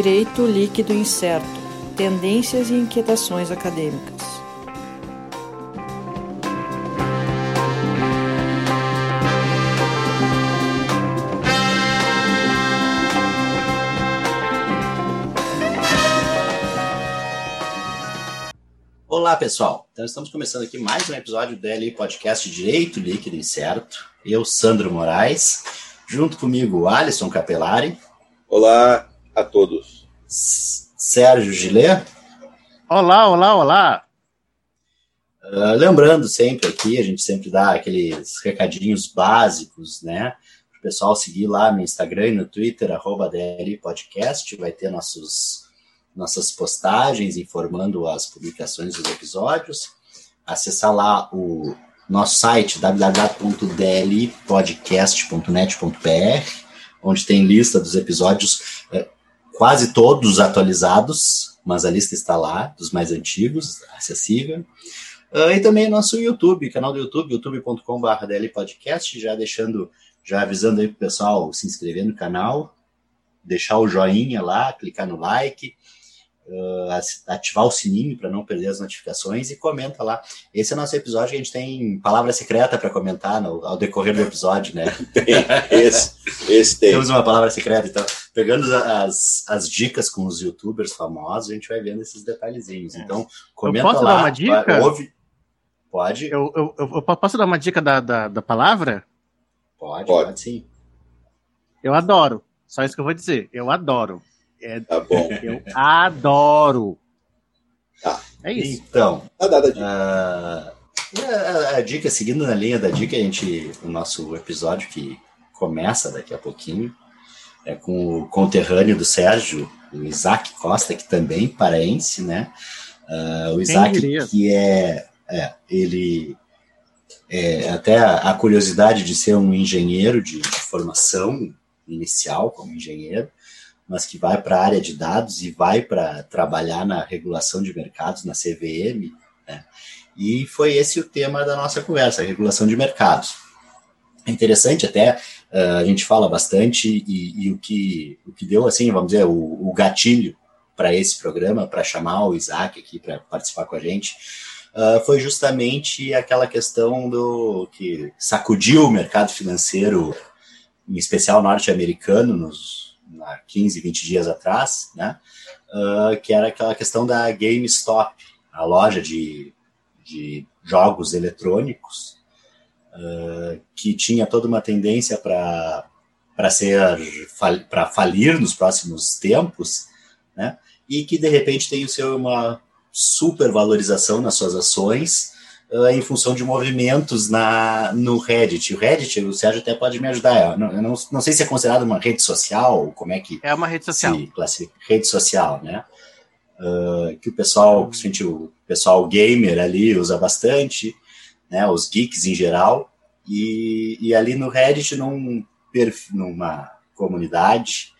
Direito Líquido Incerto Tendências e Inquietações Acadêmicas. Olá, pessoal. Então, estamos começando aqui mais um episódio do DLI Podcast Direito Líquido Incerto. Eu, Sandro Moraes, junto comigo, Alisson Capelari. Olá a todos. Sérgio Gilê. Olá, olá, olá. Uh, lembrando sempre aqui, a gente sempre dá aqueles recadinhos básicos, né? Para o pessoal seguir lá no Instagram e no Twitter, arroba DLI Podcast, vai ter nossos nossas postagens informando as publicações dos episódios. Acessar lá o nosso site www.dlpodcast.net.br, onde tem lista dos episódios quase todos atualizados, mas a lista está lá, dos mais antigos, acessível. Uh, e também nosso YouTube, canal do YouTube, youtube.com.br dlpodcast, já deixando, já avisando aí pro pessoal se inscrever no canal, deixar o joinha lá, clicar no like, uh, ativar o sininho para não perder as notificações e comenta lá. Esse é o nosso episódio, a gente tem palavra secreta para comentar no, ao decorrer do episódio, né? Tem, esse, esse tem. Temos uma palavra secreta, então, pegando as, as dicas com os youtubers famosos, a gente vai vendo esses detalhezinhos. É. Então, comenta eu posso lá. Dar uma dica? Ouve. Pode? Eu, eu, eu, posso dar uma dica da, da, da palavra? Pode, pode, pode sim. Eu adoro. Só isso que eu vou dizer. Eu adoro. É, tá bom. Eu adoro. Tá. É isso. Então, tá dada a dica. A, a, a, dica, seguindo na linha da dica, a gente, o nosso episódio que começa daqui a pouquinho, é com o conterrâneo do Sérgio, o Isaac Costa, que também paraense, né? Uh, o Isaac, que é, é, ele é, até a, a, curiosidade de ser um engenheiro de, de formação inicial como engenheiro, mas que vai para a área de dados e vai para trabalhar na regulação de mercados, na CVM, né? E foi esse o tema da nossa conversa, regulação de mercados. É interessante até, uh, a gente fala bastante e, e, o, que, o que deu, assim, vamos dizer, o, o gatilho para esse programa, para chamar o Isaac aqui para participar com a gente, uh, foi justamente aquela questão do que sacudiu o mercado financeiro, em especial norte-americano, nos há 15, 20 dias atrás, né? Uh, que era aquela questão da GameStop, a loja de, de jogos eletrônicos, uh, que tinha toda uma tendência para para ser para falir nos próximos tempos, né? E que de repente tem o seu uma supervalorização nas suas ações uh, em função de movimentos na, no Reddit. O Reddit, o Sérgio até pode me ajudar. Eu não, eu não, não sei se é considerado uma rede social, como é que. É uma rede social. Rede social, né? Uh, que o pessoal, principalmente o pessoal gamer ali usa bastante, né? Os geeks em geral. E, e ali no Reddit, num perfil, numa comunidade,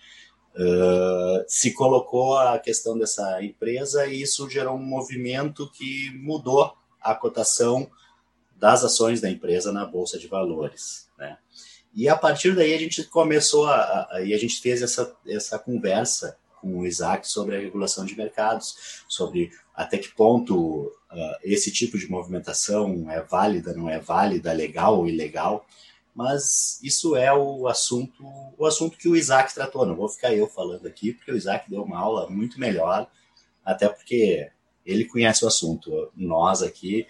Uh, se colocou a questão dessa empresa e isso gerou um movimento que mudou a cotação das ações da empresa na bolsa de valores, né? E a partir daí a gente começou a, a, e a gente fez essa, essa conversa com o Isaac sobre a regulação de mercados, sobre até que ponto uh, esse tipo de movimentação é válida, não é válida, legal ou ilegal. Mas isso é o assunto, o assunto que o Isaac tratou. Não vou ficar eu falando aqui, porque o Isaac deu uma aula muito melhor, até porque ele conhece o assunto. Nós aqui,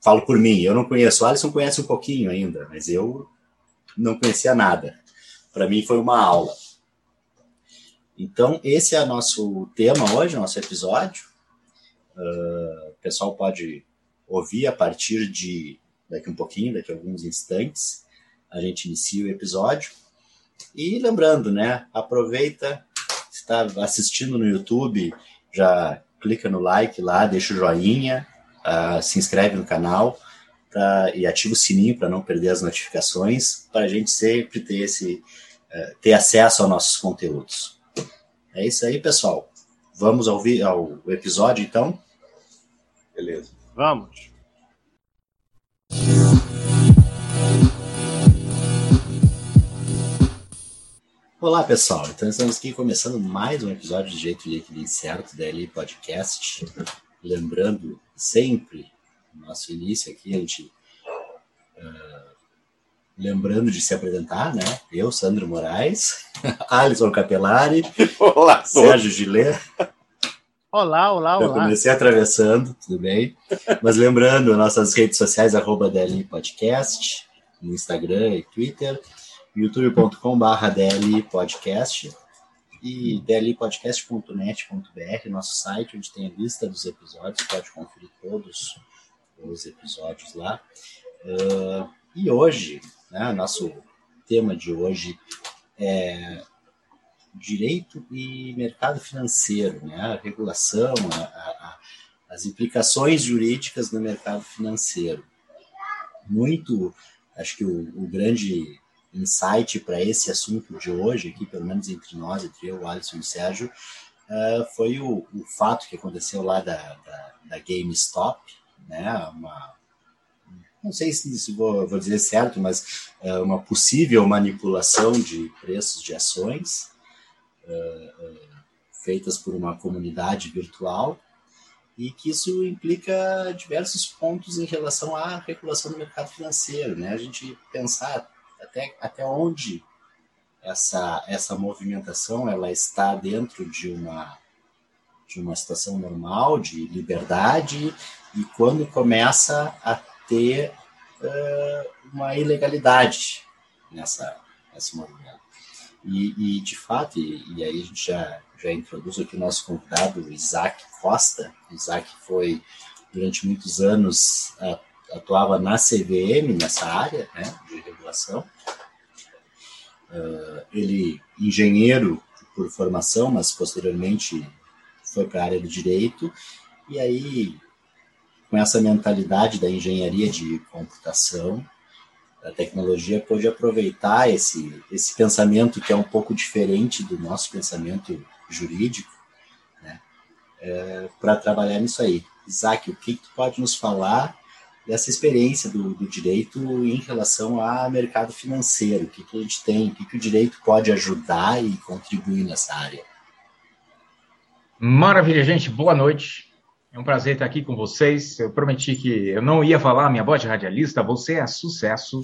falo por mim, eu não conheço. O Alisson conhece um pouquinho ainda, mas eu não conhecia nada. Para mim foi uma aula. Então, esse é o nosso tema hoje, nosso episódio. Uh, o pessoal pode ouvir a partir de daqui um pouquinho, daqui a alguns instantes. A gente inicia o episódio. E lembrando, né? Aproveita, está assistindo no YouTube, já clica no like lá, deixa o joinha, uh, se inscreve no canal pra, e ativa o sininho para não perder as notificações, para a gente sempre ter, esse, uh, ter acesso aos nossos conteúdos. É isso aí, pessoal. Vamos ouvir ao episódio, então? Beleza. Vamos. Olá, pessoal. Então, estamos aqui começando mais um episódio de Jeito Líquido Incerto da LI Podcast. Lembrando sempre, no nosso início aqui, a gente. Uh, lembrando de se apresentar, né? Eu, Sandro Moraes, Alisson Capelari, Olá, Sérgio Gillet. Olá, olá, Eu olá. comecei atravessando, tudo bem? Mas lembrando, nossas redes sociais, arroba DLI Podcast, no Instagram e Twitter, youtube.com.br Podcast e dlipodcast.net.br, nosso site, onde tem a lista dos episódios, pode conferir todos os episódios lá. Uh, e hoje, né, nosso tema de hoje é direito e mercado financeiro, né? a regulação, a, a, as implicações jurídicas no mercado financeiro. Muito, acho que o, o grande insight para esse assunto de hoje, aqui, pelo menos entre nós, entre eu, Alisson e o Sérgio, uh, foi o, o, fato que aconteceu lá da, da, da GameStop, né? uma, não sei se, se vou, vou, dizer certo, mas uh, uma possível manipulação de preços de ações, uh, feitas por uma comunidade virtual e que isso implica diversos pontos em relação à regulação do mercado financeiro, né? A gente pensar até, até onde essa, essa movimentação ela está dentro de uma de uma situação normal de liberdade e quando começa a ter uh, uma ilegalidade nessa nesse movimento. E, e, de fato, e, e, aí a gente já, já introduz aqui o nosso convidado, Isaac Costa. Isaac foi, durante muitos anos, atuava na CVM, nessa área né, de regulação. Uh, ele, engenheiro por formação, mas posteriormente foi para a área do direito. E aí, com essa mentalidade da engenharia de computação, a tecnologia pôde aproveitar esse, esse pensamento que é um pouco diferente do nosso pensamento jurídico, né, é, para trabalhar nisso aí. Isaac, o que, que tu pode nos falar dessa experiência do, do, direito em relação ao mercado financeiro? O que, que a gente tem? O que, que o direito pode ajudar e contribuir nessa área? Maravilha, gente. Boa noite. É um prazer estar aqui com vocês. Eu prometi que eu não ia falar minha voz de radialista, você é sucesso,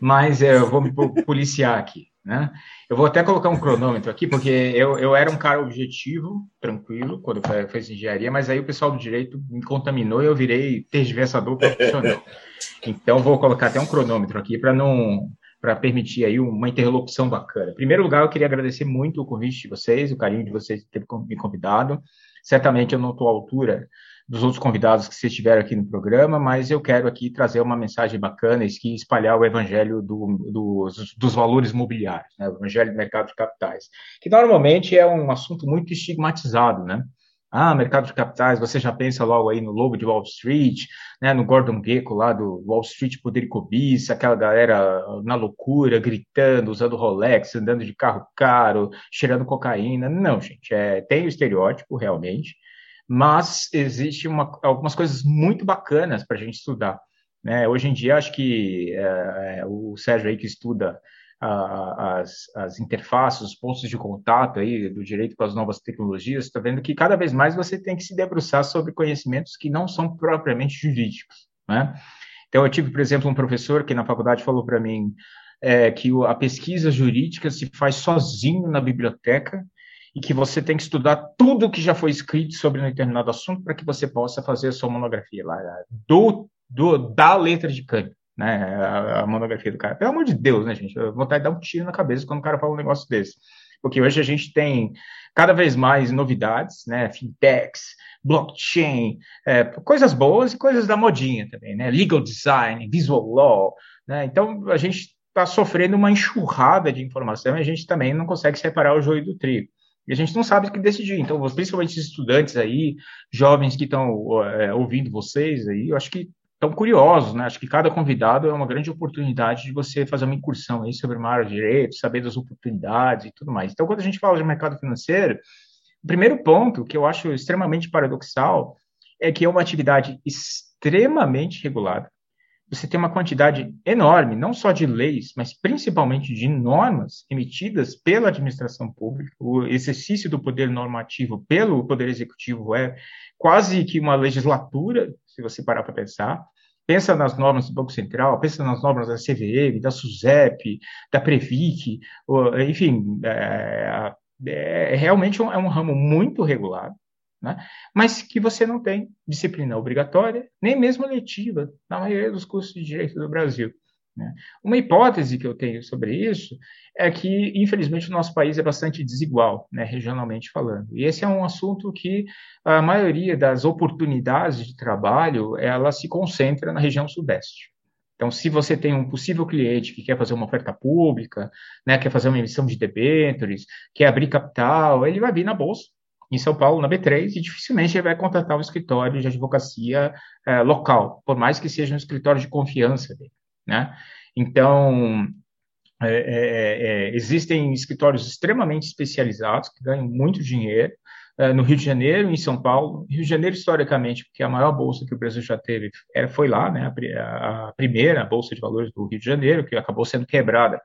mas eu vou me policiar aqui. Né? Eu vou até colocar um cronômetro aqui, porque eu, eu era um cara objetivo, tranquilo, quando eu fiz engenharia, mas aí o pessoal do direito me contaminou e eu virei tergiversador profissional. Então, vou colocar até um cronômetro aqui para não para permitir aí uma interlocução bacana. Em primeiro lugar, eu queria agradecer muito o convite de vocês, o carinho de vocês ter me convidado. Certamente eu não estou à altura dos outros convidados que vocês tiveram aqui no programa, mas eu quero aqui trazer uma mensagem bacana e espalhar o evangelho do, do, dos, valores mobiliários, né? o evangelho do mercado de capitais, que normalmente é um assunto muito estigmatizado, né? Ah, mercado de capitais, você já pensa logo aí no lobo de Wall Street, né, no Gordon Gekko lá do Wall Street Poder e Cobiça, aquela galera na loucura, gritando, usando Rolex, andando de carro caro, cheirando cocaína. Não, gente, é, tem o estereótipo, realmente, mas existe uma, algumas coisas muito bacanas para a gente estudar. Né? Hoje em dia, acho que é, o Sérgio aí que estuda as, as interfaces, os pontos de contato aí do direito com as novas tecnologias, está vendo que cada vez mais você tem que se debruçar sobre conhecimentos que não são propriamente jurídicos, né? Então, eu tive, por exemplo, um professor que na faculdade falou para mim é, que a pesquisa jurídica se faz sozinho na biblioteca e que você tem que estudar tudo o que já foi escrito sobre um determinado assunto para que você possa fazer a sua monografia lá, do, do da letra de câmbio né? A, a, monografia do cara. Pelo amor de Deus, né, gente? Eu vou de dar um tiro na cabeça quando o cara fala um negócio desse. Porque hoje a gente tem cada vez mais novidades, né? Fintechs, blockchain, é, coisas boas e coisas da modinha também, né? Legal design, visual law, né? Então a gente está sofrendo uma enxurrada de informação e a gente também não consegue separar o joio do trigo. E a gente não sabe o que decidir. Então, principalmente os estudantes aí, jovens que estão é, ouvindo vocês aí, eu acho que tão curiosos, né? Acho que cada convidado é uma grande oportunidade de você fazer uma incursão aí sobre uma área direito, saber das oportunidades e tudo mais. Então, quando a gente fala de mercado financeiro, o primeiro ponto que eu acho extremamente paradoxal é que é uma atividade extremamente regulada, você tem uma quantidade enorme, não só de leis, mas principalmente de normas emitidas pela administração pública. O exercício do poder normativo pelo poder executivo é quase que uma legislatura, se você parar para pensar. Pensa nas normas do Banco Central, pensa nas normas da CVM, da SUSEP, da Previc, enfim, é, é realmente um, é um ramo muito regulado né? mas que você não tem disciplina obrigatória, nem mesmo letiva, na maioria dos cursos de direito do Brasil. Né? Uma hipótese que eu tenho sobre isso é que, infelizmente, o nosso país é bastante desigual, né, regionalmente falando. E esse é um assunto que a maioria das oportunidades de trabalho ela se concentra na região sudeste. Então, se você tem um possível cliente que quer fazer uma oferta pública, né, quer fazer uma emissão de debêntures, quer abrir capital, ele vai vir na bolsa em São Paulo, na B3, e dificilmente ele vai contratar um escritório de advocacia é, local, por mais que seja um escritório de confiança dele, né? Então, é, é, é existem escritórios extremamente especializados que ganham muito dinheiro, é, no Rio de Janeiro, em São Paulo. Rio de Janeiro, historicamente, porque a maior bolsa que o Brasil já teve era, foi lá, né, a, a primeira bolsa de valores do Rio de Janeiro, que acabou sendo quebrada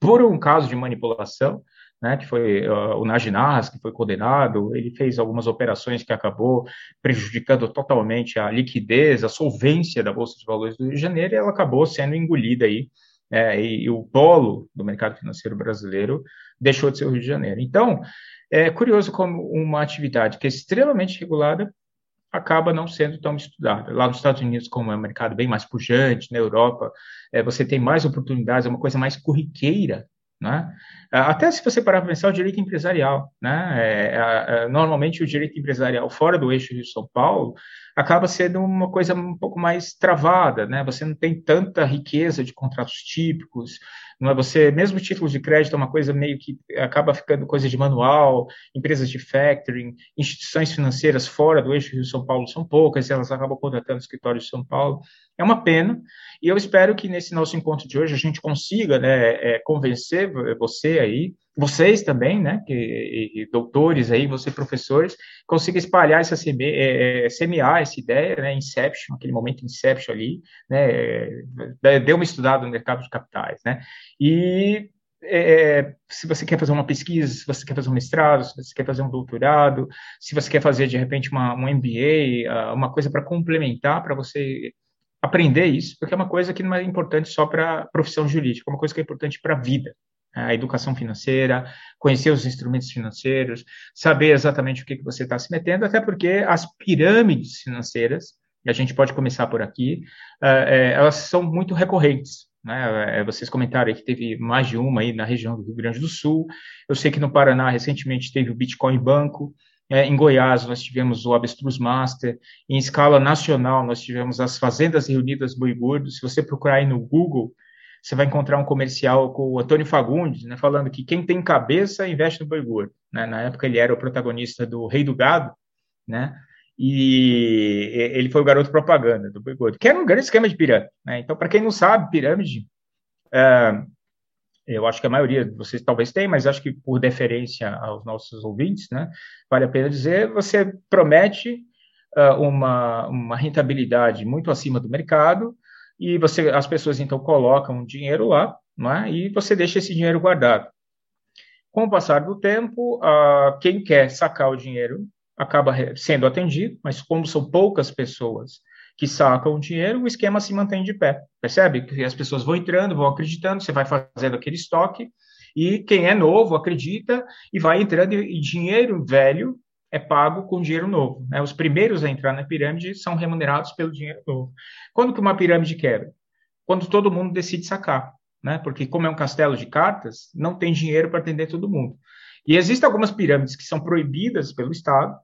por um caso de manipulação né, que foi uh, o Najinarras, que foi condenado, ele fez algumas operações que acabou prejudicando totalmente a liquidez, a solvência da Bolsa de Valores do Rio de Janeiro, e ela acabou sendo engolida aí, é, e, e, o polo do mercado financeiro brasileiro deixou de ser o Rio de Janeiro. Então, é curioso como uma atividade que é extremamente regulada acaba não sendo tão estudada. Lá nos Estados Unidos, como é um mercado bem mais pujante, na Europa, é, você tem mais oportunidades, é uma coisa mais corriqueira né? Até se você parar para pensar o direito empresarial, né? É, é, normalmente o direito empresarial fora do eixo de São Paulo acaba sendo uma coisa um pouco mais travada, né? Você não tem tanta riqueza de contratos típicos, não é você mesmo títulos de crédito é uma coisa meio que acaba ficando coisa de manual, empresas de factoring, instituições financeiras fora do eixo de São Paulo são poucas, elas acabam contratando escritórios de São Paulo. É uma pena, e eu espero que nesse nosso encontro de hoje a gente consiga né, é, convencer você aí, vocês também, né, que, e, doutores aí, você professores, consiga espalhar essa é, é, semear essa ideia, né, Inception, aquele momento Inception ali, né, é, deu uma estudada no mercado de capitais, né, e é, se você quer fazer uma pesquisa, se você quer fazer um mestrado, se você quer fazer um doutorado, se você quer fazer de repente uma, um MBA, ah, uma coisa para complementar, para você aprender isso, porque é uma coisa que não é importante só para a profissão jurídica, é uma coisa que é importante para a vida. Né? A educação financeira, conhecer os instrumentos financeiros, saber exatamente o que, você está se metendo, até porque as pirâmides financeiras, e a gente pode começar por aqui, uh, é, elas são muito recorrentes. Né? É, vocês comentaram que teve mais de uma aí na região do Rio Grande do Sul. Eu sei que no Paraná recentemente teve o Bitcoin Banco, é, em Goiás, nós tivemos o Avestruz Master. Em escala nacional, nós tivemos as Fazendas Reunidas Boi Gordo. Se você procurar aí no Google, você vai encontrar um comercial com o Antônio Fagundes, né, falando que quem tem cabeça investe no Boi Gordo. Né? Na época, ele era o protagonista do Rei do Gado, né? E ele foi o garoto propaganda do Boi Gordo, que era um grande esquema de pirâmide. Né? Então, para quem não sabe, pirâmide. É, eu acho que a maioria de vocês talvez tenha, mas acho que por deferência aos nossos ouvintes, né, vale a pena dizer, você promete uh, uma, uma rentabilidade muito acima do mercado e você, as pessoas então colocam dinheiro lá, né, e você deixa esse dinheiro guardado. Com o passar do tempo, uh, quem quer sacar o dinheiro acaba sendo atendido, mas como são poucas pessoas que sacam o dinheiro, o esquema se mantém de pé. Percebe? Que as pessoas vão entrando, vão acreditando, você vai fazendo aquele estoque, e quem é novo acredita e vai entrando, e dinheiro velho é pago com dinheiro novo. Né? Os primeiros a entrar na pirâmide são remunerados pelo dinheiro novo. Quando que uma pirâmide quebra? Quando todo mundo decide sacar. Né? Porque, como é um castelo de cartas, não tem dinheiro para atender todo mundo. E existem algumas pirâmides que são proibidas pelo Estado,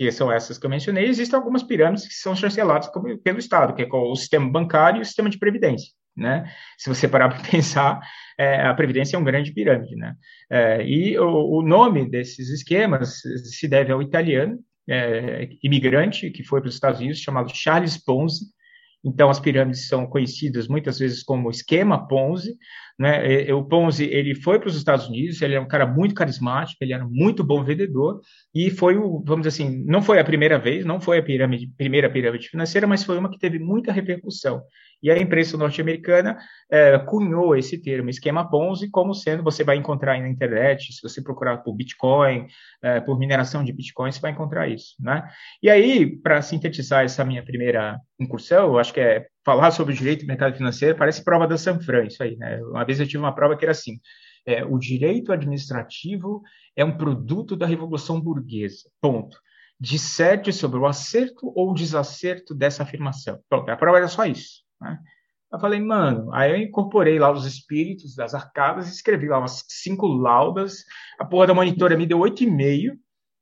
que são essas que eu mencionei, existem algumas pirâmides que são chanceladas pelo Estado, que é o sistema bancário e o sistema de previdência. Né? Se você parar para pensar, é, a previdência é um grande pirâmide, né? É, e o, o, nome desses esquemas se deve ao italiano é, imigrante que foi para os Estados Unidos chamado Charles Ponzi. Então, as pirâmides são conhecidas muitas vezes como esquema Ponzi, Né? O Ponzi ele foi para os Estados Unidos, ele é um cara muito carismático, ele era muito bom vendedor e foi o, vamos dizer assim, não foi a primeira vez, não foi a pirâmide, primeira pirâmide financeira, mas foi uma que teve muita repercussão. E a imprensa norte-americana é, cunhou esse termo, esquema Ponzi, como sendo, você vai encontrar aí na internet, se você procurar por Bitcoin, é, por mineração de Bitcoin, você vai encontrar isso, né? E aí, para sintetizar essa minha primeira incursão, eu acho que é falar sobre o direito do mercado financeiro, parece prova da Sanfran, isso aí, né? Uma vez eu tive uma prova que era assim, é, o direito administrativo é um produto da Revolução Burguesa, ponto disserte sobre o acerto ou desacerto dessa afirmação. Pronto, a prova era só isso. Né? Eu falei, mano, aí eu incorporei lá os espíritos das arcadas, escrevi lá umas cinco laudas, a porra da monitora me deu oito e meio,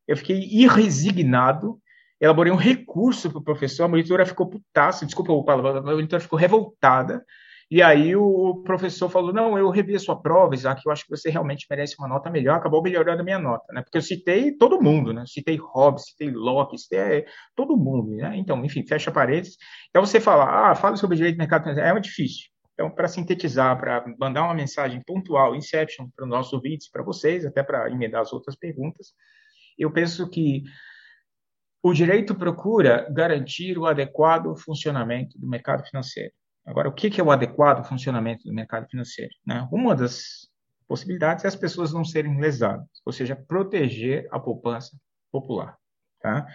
eu fiquei irresignado, elaborei um recurso para o professor, a monitora ficou putaça, desculpa o palavrão, a monitora ficou revoltada, e aí o professor falou: Não, eu revi a sua prova, Isaac, eu acho que você realmente merece uma nota melhor. Acabou melhorando a minha nota, né? Porque eu citei todo mundo, né? Citei Hobbes, citei Locke, citei todo mundo, né? Então, enfim, fecha paredes. Então, você fala: Ah, fala sobre direito de mercado financeiro. É difícil. Então, para sintetizar, para mandar uma mensagem pontual, Inception, para os nossos ouvintes, para vocês, até para emendar as outras perguntas, eu penso que o direito procura garantir o adequado funcionamento do mercado financeiro. Agora, o que é o adequado funcionamento do mercado financeiro? Né? Uma das possibilidades é as pessoas não serem lesadas, ou seja, proteger a poupança popular. Tá?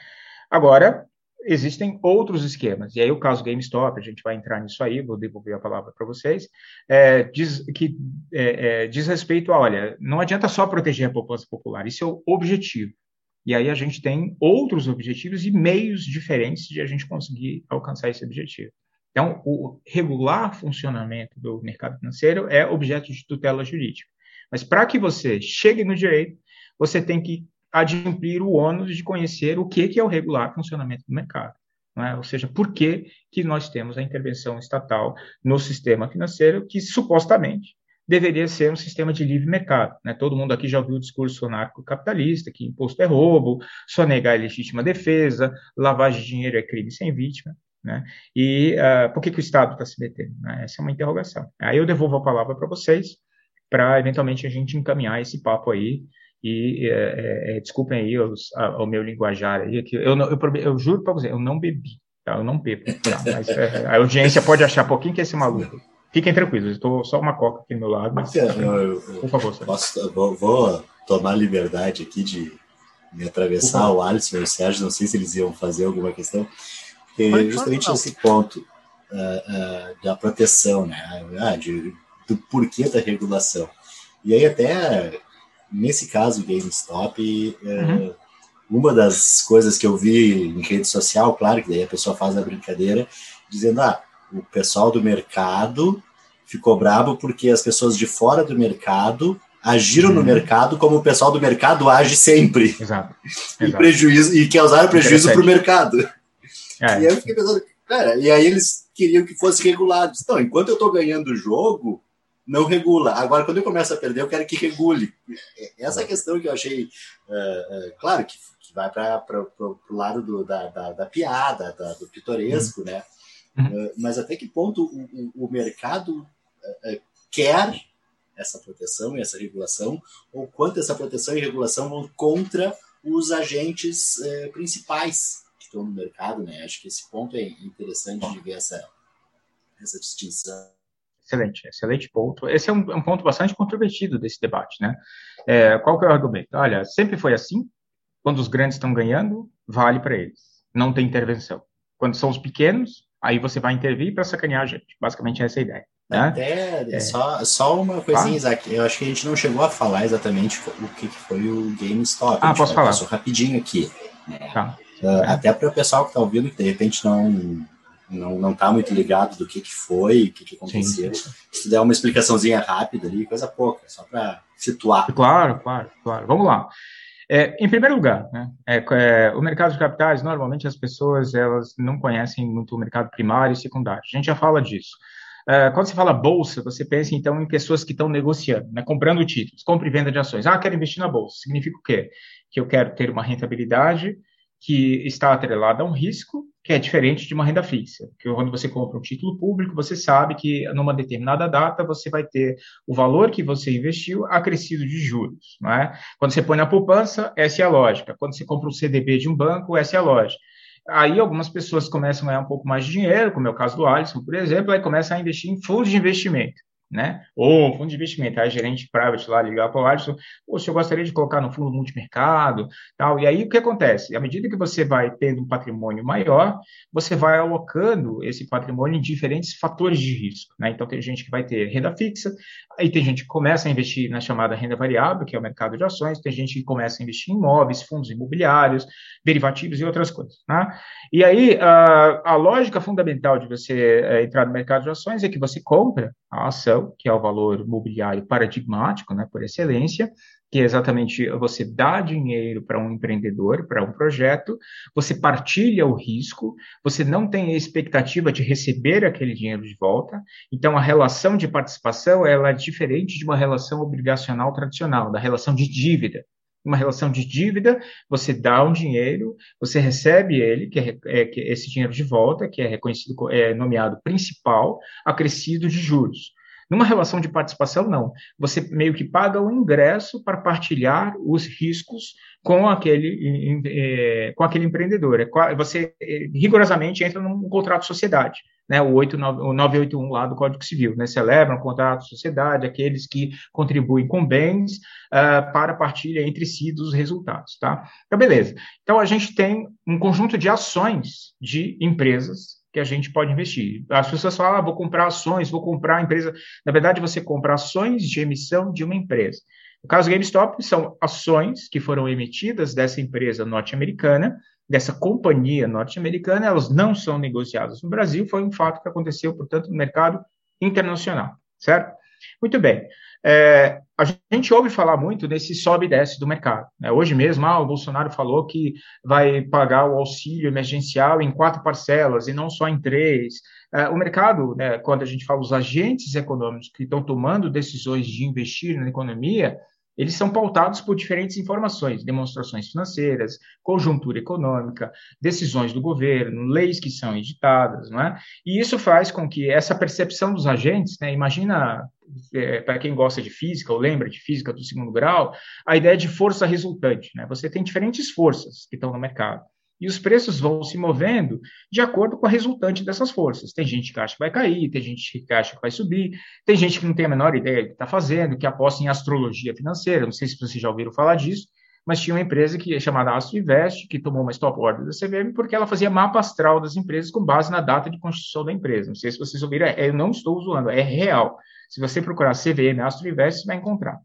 Agora, existem outros esquemas, e aí o caso GameStop, a gente vai entrar nisso aí, vou devolver a palavra para vocês, é, diz, que é, é, diz respeito a, olha, não adianta só proteger a poupança popular, isso é o objetivo. E aí a gente tem outros objetivos e meios diferentes de a gente conseguir alcançar esse objetivo. Então, o regular funcionamento do mercado financeiro é objeto de tutela jurídica. Mas para que você chegue no direito, você tem que adimplir o ônus de conhecer o que, que é o regular funcionamento do mercado. É? Ou seja, por que, que nós temos a intervenção estatal no sistema financeiro, que supostamente deveria ser um sistema de livre mercado. Né? Todo mundo aqui já ouviu o discurso anarco-capitalista, que imposto é roubo, sonegar é legítima defesa, lavagem de dinheiro é crime sem vítima. Né? E uh, por que, que o Estado está se metendo? Né? Essa é uma interrogação. Aí eu devolvo a palavra para vocês, para eventualmente a gente encaminhar esse papo aí. E é, é, desculpem aí os, o meu linguajar aí, que eu, não, eu, eu juro para vocês, eu não bebi, tá? eu não bebo. Tá? Mas é, a audiência pode achar pouquinho que é esse maluco. Fiquem tranquilos, eu estou só uma coca aqui do meu lado. Mas, eu, eu, por favor, posso, vou, vou, tomar liberdade aqui de me atravessar o Alisson e o Sérgio, não sei se eles iam fazer alguma questão. Porque justamente esse ponto uh, uh, da proteção, né? Ah, de, do porquê da regulação. E aí até nesse caso GameStop, uh, uhum. uma das coisas que eu vi em rede social, claro que daí a pessoa faz a brincadeira, dizendo, ah, o pessoal do mercado ficou bravo porque as pessoas de fora do mercado agiram uhum. no mercado como o pessoal do mercado age sempre. Exato. Exato. E, prejuízo, e usar o prejuízo para o mercado. É. E aí eu fiquei pensando, cara, e aí eles queriam que fosse regulado. Então, enquanto eu estou ganhando o jogo, não regula. Agora, quando eu começo a perder, eu quero que regule. Essa questão que eu achei, uh, uh, claro, que, que vai para o lado do, da, da, da, piada, da, do pitoresco, uhum. né? Uhum. Uh, mas até que ponto o, o, mercado quer essa proteção e essa regulação, ou quanto essa proteção e regulação vão contra os agentes principais estão no mercado, né? Acho que esse ponto é interessante de ver essa, essa distinção. Excelente, excelente ponto. Esse é um, um ponto bastante controvertido desse debate, né? É, qual que é o argumento? Olha, sempre foi assim. Quando os grandes estão ganhando, vale para eles. Não tem intervenção. Quando são os pequenos, aí você vai intervir para sacanear a gente. Basicamente essa é a ideia. Né? Até é. só, só uma coisinha, tá. Isaac. Eu acho que a gente não chegou a falar exatamente o que foi o GameStop. Ah, posso falar? Passou rapidinho aqui. Né? Tá. Uh, até para o pessoal que está ouvindo, que de repente não não não está muito ligado do que, que foi, o que, que aconteceu. Sim. Se der uma explicaçãozinha rápida ali, coisa pouca, só para situar. Claro, claro, claro. Vamos lá. É, em primeiro lugar, né, é, é, o mercado de capitais, normalmente as pessoas elas não conhecem muito o mercado primário e secundário. A gente já fala disso. É, quando você fala bolsa, você pensa então em pessoas que estão negociando, né, comprando títulos, compra e venda de ações. Ah, quero investir na bolsa. Significa o quê? Que eu quero ter uma rentabilidade que está atrelada a um risco que é diferente de uma renda fixa. Que quando você compra um título público, você sabe que numa determinada data você vai ter o valor que você investiu acrescido de juros. Não é? Quando você põe na poupança, essa é a lógica. Quando você compra um CDB de um banco, essa é a lógica. Aí algumas pessoas começam a ganhar um pouco mais de dinheiro, como é o caso do Alisson, por exemplo, aí começam a investir em fundos de investimento né? Ou um fundo de investimento, aí gerente private lá ligar para o Alisson, se eu gostaria de colocar no fundo multimercado, tal. E aí o que acontece? À medida que você vai tendo um patrimônio maior, você vai alocando esse patrimônio em diferentes fatores de risco, né? Então tem gente que vai ter renda fixa, aí tem gente que começa a investir na chamada renda variável, que é o mercado de ações, tem gente que começa a investir em imóveis, fundos imobiliários, derivativos e outras coisas, né? E aí a, a lógica fundamental de você é, entrar no mercado de ações é que você compra a ação que é o valor mobiliário paradigmático, né, por excelência, que é exatamente você dá dinheiro para um empreendedor, para um projeto, você partilha o risco, você não tem a expectativa de receber aquele dinheiro de volta, então a relação de participação ela é diferente de uma relação obrigacional tradicional, da relação de dívida. Uma relação de dívida, você dá um dinheiro, você recebe ele, que é, é que é esse dinheiro de volta, que é reconhecido, é nomeado principal, acrescido de juros. Numa relação de participação, não. Você meio que paga o ingresso para partilhar os riscos com aquele, é, com aquele empreendedor. É você é, rigorosamente entra num contrato de sociedade, né? O, 8, o 981 lá do Código Civil, né? Celebra um contrato de sociedade, aqueles que contribuem com bens uh, para partilha entre si dos resultados, tá? Então, beleza. Então, a gente tem um conjunto de ações de empresas que a gente pode investir. As pessoas falam, ah, vou comprar ações, vou comprar a empresa. Na verdade, você compra ações de emissão de uma empresa. No caso GameStop, são ações que foram emitidas dessa empresa norte-americana, dessa companhia norte-americana, elas não são negociadas no Brasil, foi um fato que aconteceu, portanto, no mercado internacional, certo? Muito bem. É, a gente ouve falar muito desse sobe e desce do mercado. Né? Hoje mesmo, ah, o Bolsonaro falou que vai pagar o auxílio emergencial em quatro parcelas e não só em três. É, o mercado, né, quando a gente fala os agentes econômicos que estão tomando decisões de investir na economia, eles são pautados por diferentes informações, demonstrações financeiras, conjuntura econômica, decisões do governo, leis que são editadas, não é? E isso faz com que essa percepção dos agentes, né, imagina é, para quem gosta de física ou lembra de física do segundo grau, a ideia de força resultante, né? Você tem diferentes forças que estão no mercado e os preços vão se movendo de acordo com a resultante dessas forças. Tem gente que acha que vai cair, tem gente que acha que vai subir, tem gente que não tem a menor ideia do que está fazendo, que aposta em astrologia financeira. Não sei se vocês já ouviram falar disso, mas tinha uma empresa que é chamada Astro Invest, que tomou uma stop order da CVM porque ela fazia mapa astral das empresas com base na data de constituição da empresa. Não sei se vocês ouviram, é, eu não estou zoando, é real. Se você procurar CVM Astro Invest, você vai encontrar.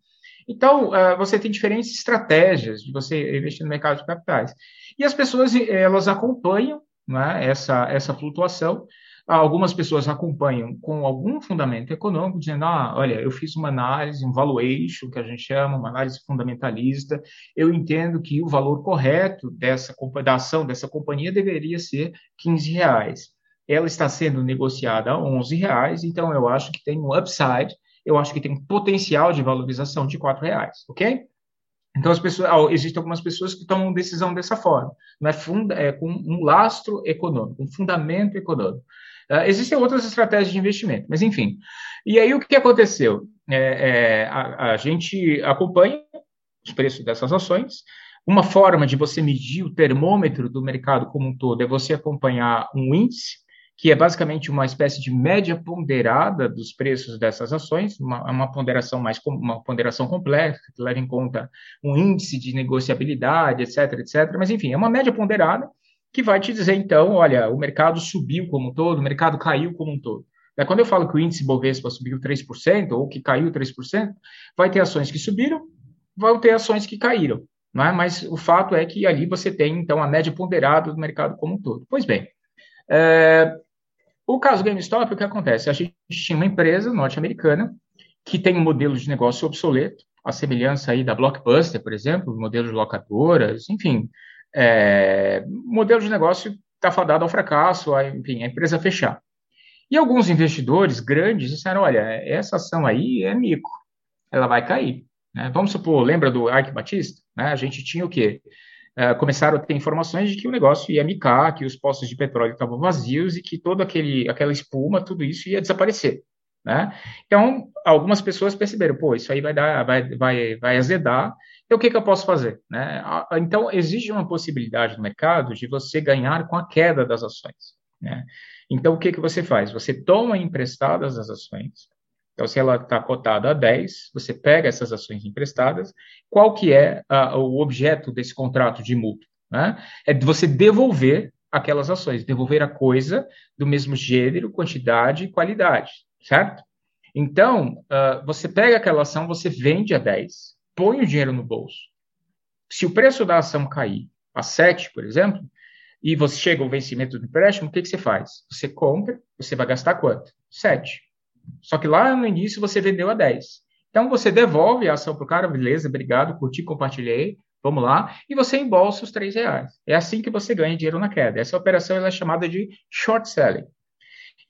Então, uh, você tem diferentes estratégias de você investir no mercado de capitais. E as pessoas, elas acompanham né, essa, essa flutuação. Algumas pessoas acompanham com algum fundamento econômico, dizendo: ah, olha, eu fiz uma análise, um valuation, que a gente chama, uma análise fundamentalista. Eu entendo que o valor correto dessa da ação dessa companhia deveria ser 15 reais. Ela está sendo negociada a 11 reais, então eu acho que tem um upside eu acho que tem um potencial de valorização de R$ reais, ok? Então, as pessoas, existem algumas pessoas que tomam decisão dessa forma, não é, funda, é com um lastro econômico, um fundamento econômico. Uh, existem outras estratégias de investimento, mas enfim. E aí, o que aconteceu? É, é, a, a gente acompanha os preços dessas ações, uma forma de você medir o termômetro do mercado como um todo é você acompanhar um índice, que é basicamente uma espécie de média ponderada dos preços dessas ações, uma, uma ponderação mais uma ponderação complexa, que leva em conta um índice de negociabilidade, etc, etc. Mas enfim, é uma média ponderada que vai te dizer então, olha, o mercado subiu como um todo, o mercado caiu como um todo. É quando eu falo que o índice Bovespa subiu 3% ou que caiu 3%, vai ter ações que subiram, vão ter ações que caíram, não é? Mas o fato é que ali você tem então a média ponderada do mercado como um todo. Pois bem, é, o caso GameStop, o que acontece? A gente tinha uma empresa norte-americana que tem um modelo de negócio obsoleto, a semelhança aí da Blockbuster, por exemplo, modelo de locadoras, enfim, é, modelo de negócio está fadado ao fracasso, a, enfim, a empresa fechar. E alguns investidores grandes disseram, olha, essa ação aí é mico, ela vai cair. Né? Vamos supor, lembra do Ike Batista? Né? A gente tinha o quê? Uh, começaram a ter informações de que o negócio ia micar, que os postos de petróleo estavam vazios e que toda aquele, aquela espuma, tudo isso ia desaparecer. Né? Então, algumas pessoas perceberam, pô, isso aí vai dar, vai, vai, vai azedar. Então, o que, que eu posso fazer? Né? Então, existe uma possibilidade no mercado de você ganhar com a queda das ações. Né? Então, o que, que você faz? Você toma emprestadas as ações. Então, se ela está cotada a 10, você pega essas ações emprestadas. Qual que é o objeto desse contrato de mútuo? Né? É você devolver aquelas ações, devolver a coisa do mesmo gênero, quantidade e qualidade, certo? Então, uh, você pega aquela ação, você vende a 10, põe o dinheiro no bolso. Se o preço da ação cair a 7, por exemplo, e você chega ao vencimento do empréstimo, o que, que você faz? Você compra, você vai gastar quanto? 7. Só que lá no início você vendeu a 10. Então você devolve a ação para o cara, beleza, obrigado, curti, compartilhei, vamos lá, e você embolsa os 3 reais. É assim que você ganha dinheiro na queda. Essa operação é chamada de short selling.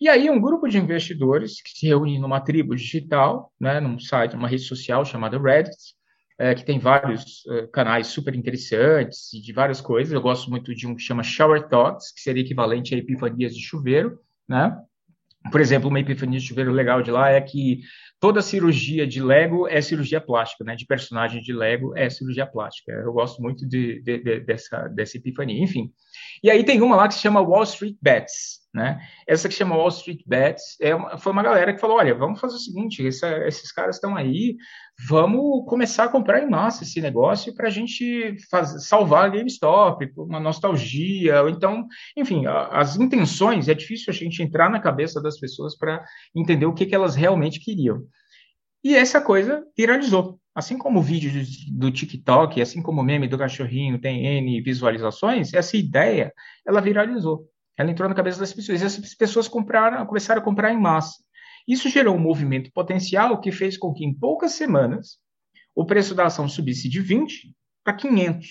E aí um grupo de investidores que se reúne numa tribo digital, né, num site, numa rede social chamada Reddit, é, que tem vários é, canais super interessantes e de várias coisas. Eu gosto muito de um que chama Shower Thoughts, que seria equivalente a epifanias de chuveiro, né? Por exemplo, uma epifania de chuveiro legal de lá é que toda cirurgia de Lego é cirurgia plástica, né? De personagem de Lego é cirurgia plástica. Eu gosto muito de, de, de, dessa, dessa epifania. Enfim. E aí tem uma lá que se chama Wall Street Bets, né? Essa que se chama Wall Street Bets é uma, foi uma galera que falou: olha, vamos fazer o seguinte, essa, esses caras estão aí, vamos começar a comprar em massa esse negócio para a gente salvar a GameStop, uma nostalgia, ou então, enfim, as intenções, é difícil a gente entrar na cabeça das pessoas para entender o que, que elas realmente queriam. E essa coisa viralizou. Assim como o vídeo do TikTok, assim como o meme do cachorrinho tem N visualizações, essa ideia, ela viralizou. Ela entrou na cabeça das pessoas. E essas pessoas compraram, começaram a comprar em massa. Isso gerou um movimento potencial que fez com que, em poucas semanas, o preço da ação subisse de 20 para 500.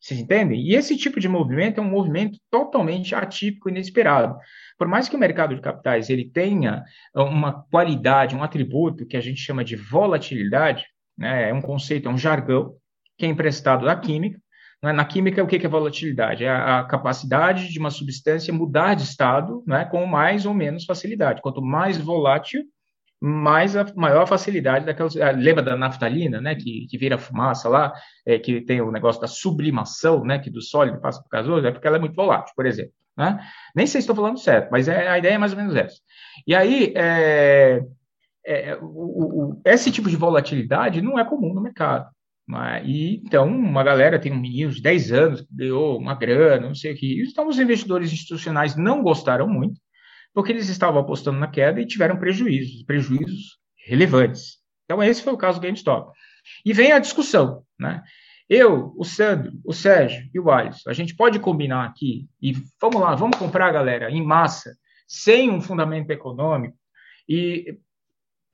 Vocês entendem? E esse tipo de movimento é um movimento totalmente atípico inesperado. Por mais que o mercado de capitais ele tenha uma qualidade, um atributo que a gente chama de volatilidade, né, é um conceito, é um jargão que é emprestado da química. Né? Na química, o que é volatilidade? É a capacidade de uma substância mudar de estado né, com mais ou menos facilidade. Quanto mais volátil, mais a maior facilidade daquelas. Ah, lembra da naftalina, né? Que, que vira fumaça lá, é, que tem o negócio da sublimação, né? Que do sólido passa para o gasoso, é porque ela é muito volátil, por exemplo. Né? Nem sei se estou falando certo, mas é, a ideia é mais ou menos essa. E aí, é, é, o, o, esse tipo de volatilidade não é comum no mercado. Né? E, então, uma galera tem um menino de 10 anos ganhou uma grana, não sei o que. Então, os investidores institucionais não gostaram muito, porque eles estavam apostando na queda e tiveram prejuízos, prejuízos relevantes. Então, esse foi o caso do GameStop. E vem a discussão, né? Eu, o Sandro, o Sérgio e o Alisson, a gente pode combinar aqui e vamos lá, vamos comprar, galera, em massa, sem um fundamento econômico e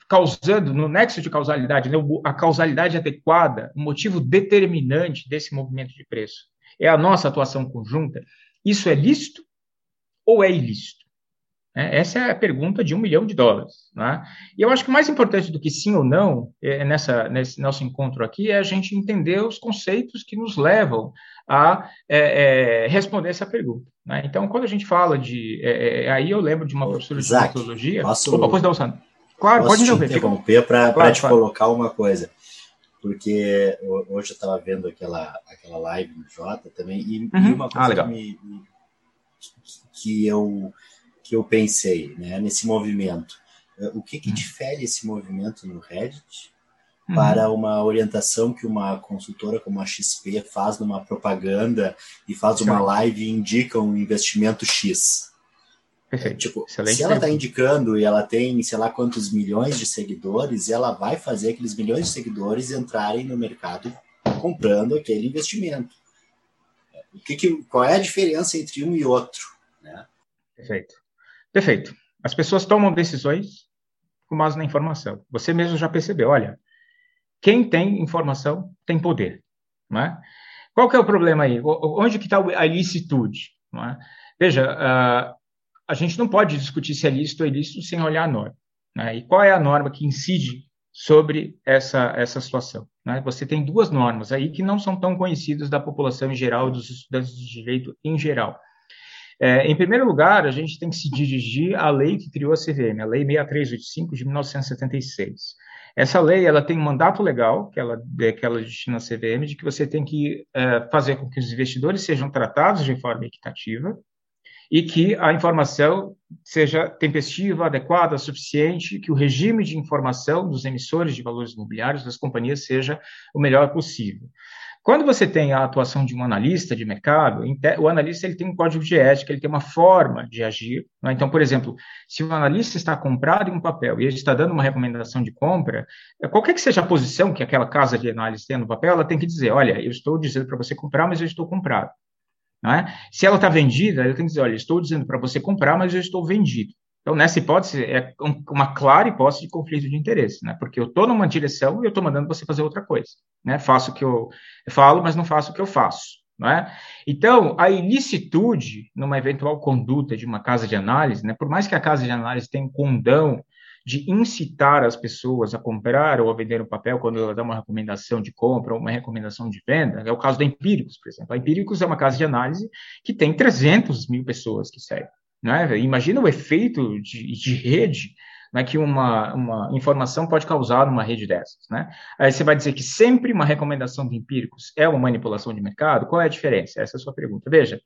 causando, no nexo de causalidade, né, a causalidade adequada, o motivo determinante desse movimento de preço é a nossa atuação conjunta, isso é lícito ou é ilícito? É, essa é a pergunta de um milhão de dólares. Né? E eu acho que o mais importante do que sim ou não, é, nessa, nesse nosso encontro aqui, é a gente entender os conceitos que nos levam a é, é, responder essa pergunta. Né? Então, quando a gente fala de. É, é, aí eu lembro de uma professora de metodologia. Posso... Opa, pois não, Sandro. Claro, Posso pode te interromper para claro, te claro. colocar uma coisa. Porque hoje eu estava vendo aquela, aquela live no Jota também, e, uhum. e uma coisa ah, que, me, que, eu, que eu pensei né, nesse movimento. Eh, o que, que uhum. difere esse movimento no Reddit uhum. para uma orientação que uma consultora como a XP faz numa propaganda e faz uma live e indica um investimento X? Perfeito. Tipo, Excelente se ela está indicando e ela tem, sei lá, quantos milhões de seguidores, ela vai fazer aqueles milhões de seguidores entrarem no mercado comprando aquele investimento. O que, que qual é a diferença entre um e outro? Né? Perfeito. Perfeito. As pessoas tomam decisões com base na informação. Você mesmo já percebeu, olha, quem tem informação tem poder. Não é? Qual que é o problema aí? Onde que está a ilicitude? É? Veja, uh, a gente não pode discutir se é lícito ou ilícito sem olhar a norma. Né? E qual é a norma que incide sobre essa, essa situação? Né? Você tem duas normas aí que não são tão conhecidas da população em geral, dos estudantes de direito em geral. É, em primeiro lugar, a gente tem que se dirigir à lei que criou a CVM, a Lei 6385 de 1976. Essa lei ela tem um mandato legal que ela, que ela destina à CVM de que você tem que é, fazer com que os investidores sejam tratados de forma equitativa, e que a informação seja tempestiva, adequada, suficiente, que o regime de informação dos emissores de valores imobiliários das companhias seja o melhor possível. Quando você tem a atuação de um analista de mercado, o analista ele tem um código de ética, ele tem uma forma de agir. Né? Então, por exemplo, se o analista está comprado em um papel e ele está dando uma recomendação de compra, qualquer que seja a posição que aquela casa de análise tem no papel, ela tem que dizer: olha, eu estou dizendo para você comprar, mas eu estou comprado. É? Se ela está vendida, ela tem que dizer, olha, estou dizendo para você comprar, mas eu estou vendido. Então, nessa hipótese, é uma clara hipótese de conflito de interesse, né? Porque eu estou numa direção e eu estou mandando você fazer outra coisa, né? Faço o que eu falo, mas não faço o que eu faço, não é? Então, a ilicitude numa eventual conduta de uma casa de análise, né? Por mais que a casa de análise tenha um condão de incitar as pessoas a comprar ou a vender um papel quando ela dá uma recomendação de compra ou uma recomendação de venda. É o caso da Empíricos, por exemplo. A Empíricos é uma casa de análise que tem 300 mil pessoas que seguem. Né? Imagina o efeito de, de rede né, que uma, uma informação pode causar numa rede dessas. Né? Aí você vai dizer que sempre uma recomendação de empíricos é uma manipulação de mercado? Qual é a diferença? Essa é a sua pergunta. Veja,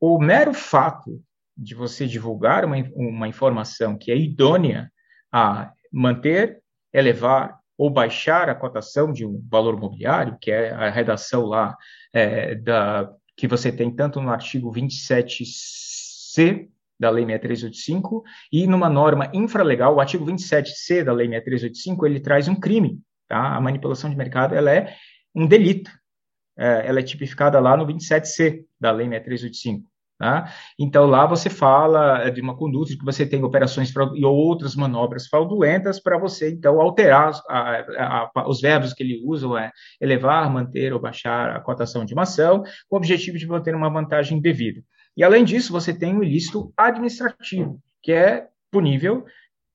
o mero fato de você divulgar uma, uma informação que é idônea a manter, elevar ou baixar a cotação de um valor imobiliário, que é a redação lá é, da, que você tem tanto no artigo 27C da Lei 6385 e numa norma infralegal, o artigo 27C da Lei 6385, ele traz um crime, tá? A manipulação de mercado, ela é um delito. É, ela é tipificada lá no 27C da Lei 6385. Tá? Então, lá você fala de uma conduta de que você tem operações e outras manobras fraudulentas para você, então, alterar a, a, a, os verbos que ele usa, é elevar, manter ou baixar a cotação de uma ação, com o objetivo de manter uma vantagem devida. E, além disso, você tem o ilícito administrativo, que é punível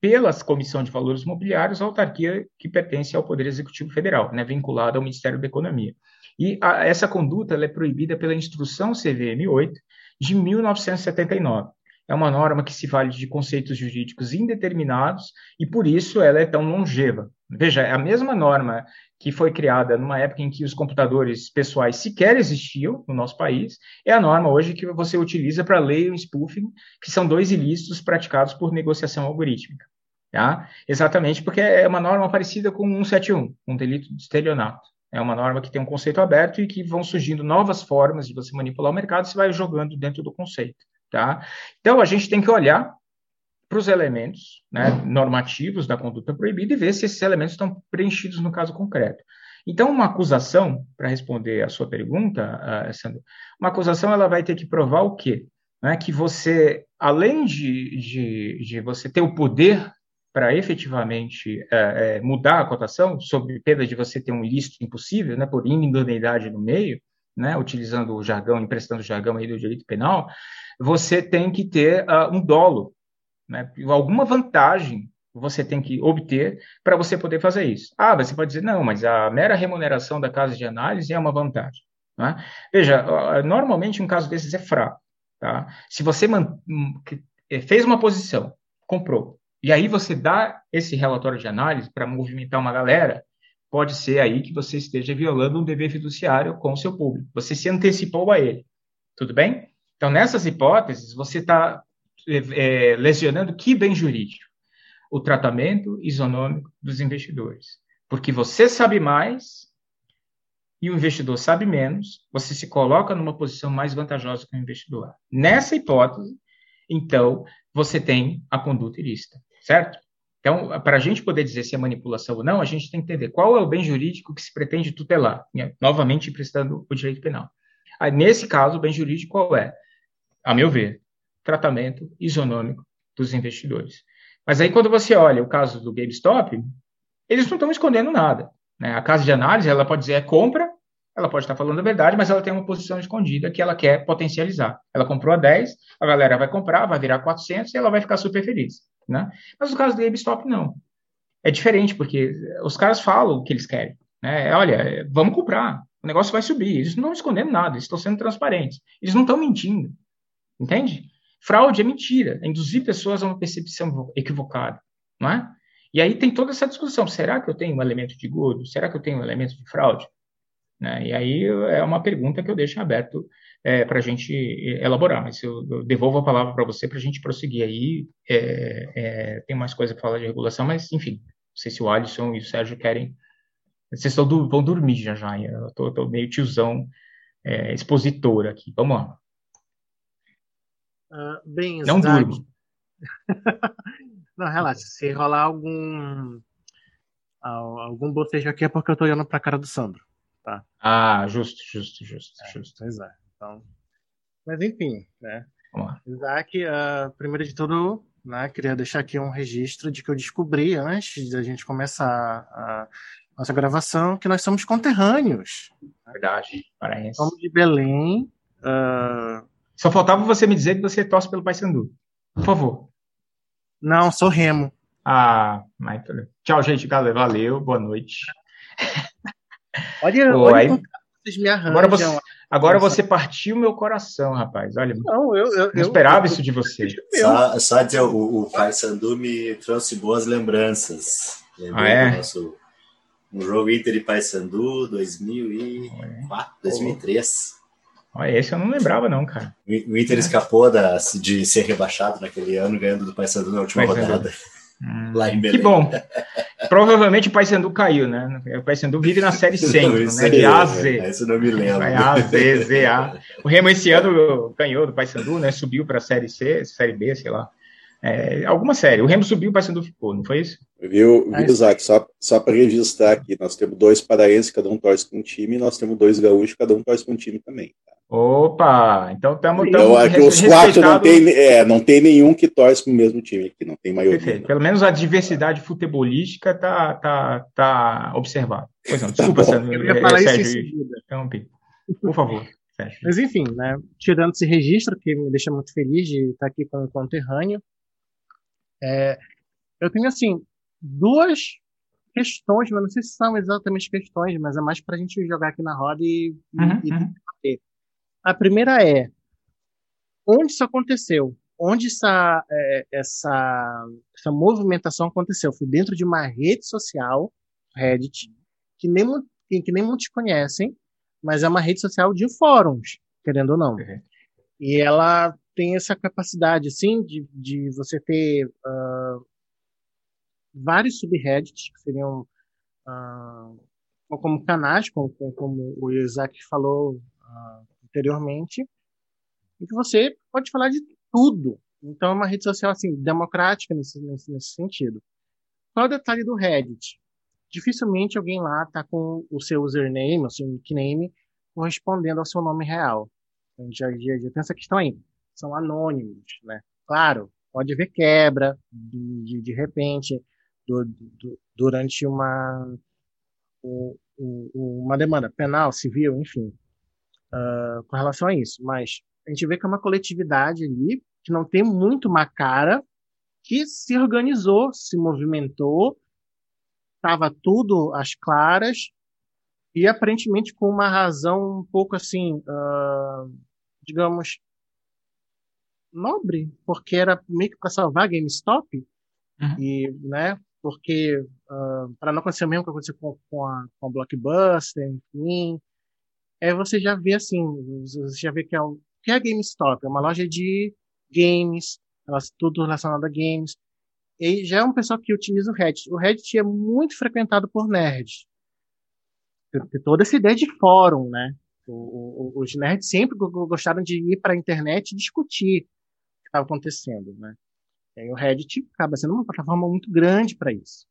pela Comissão de Valores Imobiliários, a autarquia que pertence ao Poder Executivo Federal, né, vinculada ao Ministério da Economia. E essa conduta é proibida pela Instrução CVM 8, de 1979. É uma norma que se vale de conceitos jurídicos indeterminados e, por isso, ela é tão longeva. Veja, é a mesma norma que foi criada numa época em que os computadores pessoais sequer existiam no nosso país, é a norma hoje que você utiliza para ler o spoofing, que são dois ilícitos praticados por negociação algorítmica. Tá? Exatamente porque é uma norma parecida com 171, um delito de estelionato. É uma norma que tem um conceito aberto e que vão surgindo novas formas de você manipular o mercado, você vai jogando dentro do conceito, tá? Então, a gente tem que olhar para os elementos né, normativos da conduta proibida e ver se esses elementos estão preenchidos no caso concreto. Então, uma acusação, para responder a sua pergunta, uh, Sandro, uma acusação ela vai ter que provar o quê? Né, que você, além de, de, de você ter o poder para efetivamente é, é, mudar a cotação, sob pena de você ter um ilícito impossível, né, por inidoneidade no meio, né, utilizando o jargão, emprestando o jargão aí do direito penal, você tem que ter uh, um dolo, né, alguma vantagem você tem que obter para você poder fazer isso. Ah, você pode dizer, não, mas a mera remuneração da casa de análise é uma vantagem. Né? Veja, normalmente um caso desses é fraco. Tá? Se você fez uma posição, comprou, e aí você dá esse relatório de análise para movimentar uma galera, pode ser aí que você esteja violando um dever fiduciário com o seu público. Você se antecipou a ele. Tudo bem? Então, nessas hipóteses, você está é, é, lesionando que bem jurídico? O tratamento isonômico dos investidores. Porque você sabe mais e o investidor sabe menos, você se coloca numa posição mais vantajosa que o investidor. Nessa hipótese, então, você tem a conduta ilícita certo? Então, para a gente poder dizer se é manipulação ou não, a gente tem que entender qual é o bem jurídico que se pretende tutelar, né? novamente prestando o direito penal. Aí, nesse caso, o bem jurídico qual é? A meu ver, tratamento isonômico dos investidores. Mas aí, quando você olha o caso do GameStop, eles não estão escondendo nada. Né? A casa de análise, ela pode dizer é compra, ela pode estar falando a verdade, mas ela tem uma posição escondida que ela quer potencializar. Ela comprou a 10, a galera vai comprar, vai virar 400 e ela vai ficar super feliz. Né? Mas no caso do GameStop, não. É diferente, porque os caras falam o que eles querem. né? Olha, vamos comprar, o negócio vai subir. Eles não estão escondendo nada, eles estão sendo transparentes. Eles não estão mentindo, entende? Fraude é mentira, é induzir pessoas a uma percepção equivocada, não é? E aí tem toda essa discussão: será que eu tenho um elemento de gordo? Será que eu tenho um elemento de fraude? Né? E aí é uma pergunta que eu deixo aberto é, para a gente elaborar, mas eu, eu devolvo a palavra para você para a gente prosseguir aí. É, é, tem mais coisa para falar de regulação, mas enfim, não sei se o Alisson e o Sérgio querem. Vocês estão, vão dormir já já, eu estou meio tiozão é, expositor aqui. Vamos lá. Uh, bem, Não durmo. Não, relaxa. Se rolar algum algum bocejo aqui é porque eu tô olhando pra cara do Sandro, tá? Ah, justo, justo, justo, é, justo. Pois é. Então, mas enfim, né? Vamos lá. Isaac, uh, primeiro de tudo, né, queria deixar aqui um registro de que eu descobri antes da gente começar a nossa gravação que nós somos conterrâneos. Verdade, parece. Somos de Belém. Uh... Só faltava você me dizer que você torce pelo Paysandu. Por favor. Não, sou Remo. Ah, mas... tchau, gente. Galera, valeu. Boa noite. Olha, olha aí... vocês me arranjam. Agora você, agora você partiu meu coração, rapaz. Olha, não, eu, eu não esperava eu, isso de você. Só, só dizer, o, o Paysandu me trouxe boas lembranças. Lembrei ah, é? nosso um jogo Inter e Paysandu 2004, 2003. Olha, esse eu não lembrava, não, cara. O Inter é. escapou da, de ser rebaixado naquele ano, ganhando do Paysandu na última Paysandu. rodada. Lá em Belém. Que bom. Provavelmente o Paysandu caiu, né? O Paysandu vive na série centro, não, né? De A a Z. Isso não me lembro. Vai A, Z, Z, A. O Remo esse ano ganhou do Paysandu, né? Subiu para a série C, série B, sei lá. É, alguma série. O Remo subiu, o Paysandu ficou, não foi isso? Viu, viu Isaac? Só, só para registrar aqui, nós temos dois paraenses, cada um torce com um time, e nós temos dois gaúchos, cada um torce com um time também. Tá? Opa! Então estamos. Então, aqui os quatro não tem, é, não tem nenhum que torce com o mesmo time aqui, não tem maioria. Perfeito. Pelo menos a diversidade futebolística está tá, tá observada. Pois não, desculpa, tá Sérgio. Eu ia falar Sérgio, isso em seguida. Interrompi. Por favor. Sérgio. Mas enfim, né, tirando esse registro, que me deixa muito feliz de estar aqui com o conterrâneo, é, eu tenho assim duas questões, mas não sei se são exatamente questões, mas é mais para a gente jogar aqui na roda e, uhum, e uhum. A primeira é onde isso aconteceu? Onde essa, é, essa, essa movimentação aconteceu? Foi dentro de uma rede social, Reddit, que nem, que, que nem muitos conhecem, mas é uma rede social de fóruns, querendo ou não. Uhum. E ela tem essa capacidade, assim, de, de você ter uh, vários subreddits, que seriam uh, como canais, como, como o Isaac falou uh, anteriormente, em que você pode falar de tudo. Então é uma rede social, assim, democrática nesse, nesse, nesse sentido. Qual é o detalhe do Reddit? Dificilmente alguém lá está com o seu username, o seu nickname, correspondendo ao seu nome real. Então, já, já, já tem essa questão aí são anônimos, né? Claro, pode haver quebra de, de, de repente do, do, durante uma uma demanda penal, civil, enfim, uh, com relação a isso. Mas a gente vê que é uma coletividade ali que não tem muito uma cara, que se organizou, se movimentou, estava tudo às claras e aparentemente com uma razão um pouco assim, uh, digamos, nobre, porque era meio que para salvar a GameStop, uhum. e, né, porque uh, ah, para não acontecer o mesmo que aconteceu com, com, a, com a Blockbuster, enfim, é você já vê assim, você já vê que é, o, que é a GameStop, é uma loja de games, tudo relacionado a games, e já é um pessoal que utiliza o Reddit. O Reddit é muito frequentado por nerds. Tem toda essa ideia de fórum, né? O, o, os nerds sempre gostaram de ir para a internet e discutir estava acontecendo, né? E o Reddit acaba sendo uma plataforma muito grande para isso.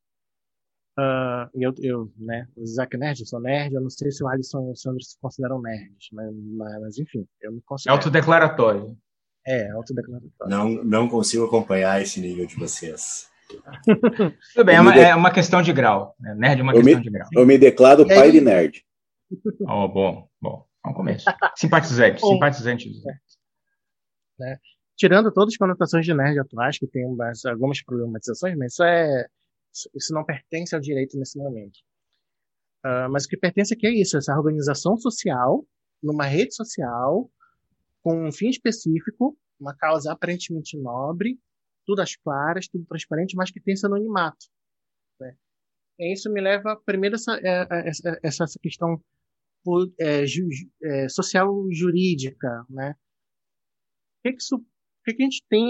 Uh, eu, eu, né, o Isaac Nerd, eu sou nerd, eu não sei se o Alisson e o Sandro se consideram nerds, mas, mas enfim, eu me considero. Autodeclaratório. É, autodeclaratório. Não, não consigo acompanhar esse nível de vocês. Tudo bem, é uma, é uma, questão de grau. Né? Nerd é uma eu questão me, de grau. Eu me declaro pai é. de nerd. Oh, bom, bom. Vamos começar. Simpatizante, simpatizante nerds. Né? tirando todas as conotações de nerd atuais, que tem umas, algumas problematizações, mas isso é isso não pertence ao direito nesse momento. Uh, mas o que pertence aqui é isso, essa organização social, numa rede social, com um fim específico, uma causa aparentemente nobre, tudo às claras, tudo transparente, mas que tem esse anonimato. Né? E isso me leva primeiro essa, é, essa, essa questão é, ju, é, social jurídica, né? O que, que, isso, o que, que a gente tem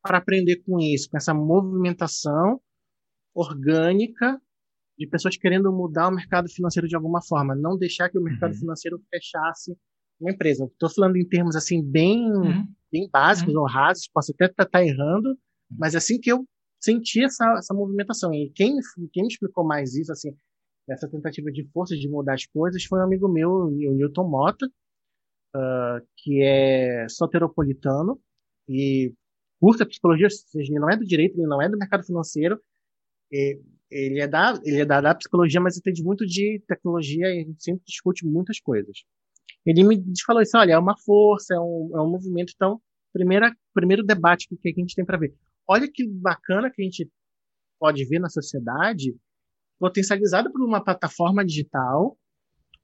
para aprender com isso, com essa movimentação orgânica de pessoas querendo mudar o mercado financeiro de alguma forma, não deixar que o mercado uhum. financeiro fechasse uma empresa. Estou falando em termos assim bem, uhum. bem básicos uhum. ou rasos, posso até estar tá, tá errando, uhum. mas assim que eu senti essa, essa movimentação. E quem, quem me explicou mais isso, assim, essa tentativa de força de mudar as coisas, foi um amigo meu, o Newton Mota, uh, que é soteropolitano e curta psicologia, ou seja, ele não é do direito, ele não é do mercado financeiro, ele é da, ele é da, da psicologia, mas entende muito de tecnologia e a gente sempre discute muitas coisas. Ele me falou isso, olha, é uma força, é um, é um movimento, então, primeira, primeiro debate que, que a gente tem para ver. Olha que bacana que a gente pode ver na sociedade, potencializada por uma plataforma digital,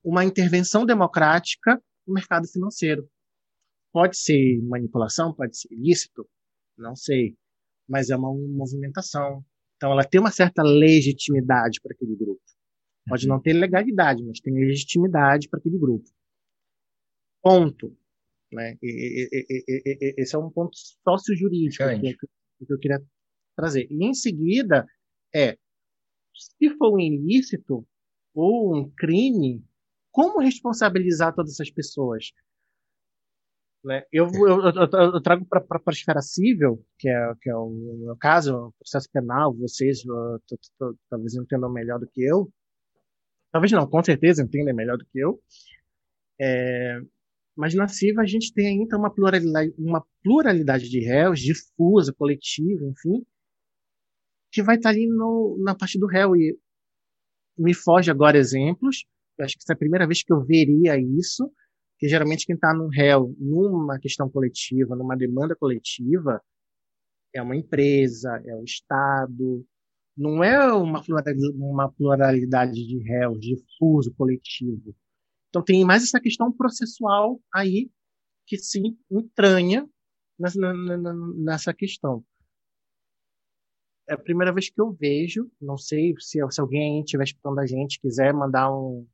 uma intervenção democrática no mercado financeiro. Pode ser manipulação, pode ser ilícito, não sei, mas é uma movimentação. Então, ela tem uma certa legitimidade para aquele grupo. Pode uhum. não ter legalidade, mas tem legitimidade para aquele grupo. Ponto. Né? E, e, e, esse é um ponto sócio-jurídico que, que eu queria trazer. E em seguida, é, se for um ilícito ou um crime, como responsabilizar todas essas pessoas? Né? Eu, eu, eu, eu trago para a esfera civil, que é, que é o meu caso, o processo penal, vocês talvez entendam melhor do que eu. Talvez não, com certeza entendem melhor do que eu. É, mas na CIVA a gente tem ainda uma pluralidade, uma pluralidade de réus, difusa, coletiva, enfim, que vai estar ali no, na parte do réu. E me foge agora exemplos. Eu acho que essa é a primeira vez que eu veria isso, que geralmente quem está no réu numa questão coletiva, numa demanda coletiva, é uma empresa, é o Estado, não é uma pluralidade, uma pluralidade de réus, difuso, coletivo. Então tem mais essa questão processual aí que se entranha nessa, questão. É a primeira vez que eu vejo, não sei se, se alguém estiver escutando a gente, quiser mandar um,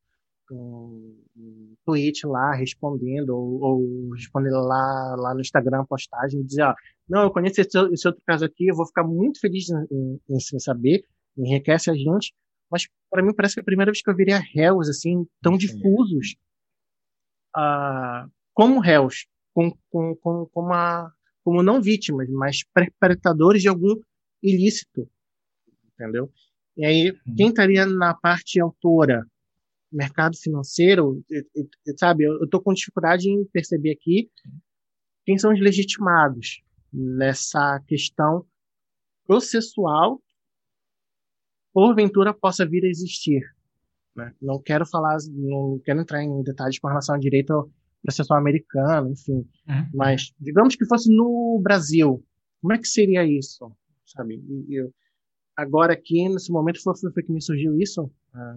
um, tweet lá respondendo, ou, ou responder lá, lá no Instagram postagem dizer, ó, não, eu conheço esse, esse, outro caso aqui, eu vou ficar muito feliz em, em, em saber, enriquece a gente, mas para mim parece que é a primeira vez que eu veria réus assim tão difusos uh, como réus, com, com, com, com uma, como não vítimas, mas perpetradores de algum ilícito, entendeu? E aí, uhum. quem estaria na parte autora, mercado financeiro, sabe, eu estou com dificuldade em perceber aqui quem são os legitimados nessa questão processual porventura possa vir a existir. Né? Não quero falar, não quero entrar em detalhes com relação ao direito processual americano, enfim. Uhum. Mas digamos que fosse no Brasil, como é que seria isso, sabe? Eu, agora aqui nesse momento foi, foi, que me surgiu isso,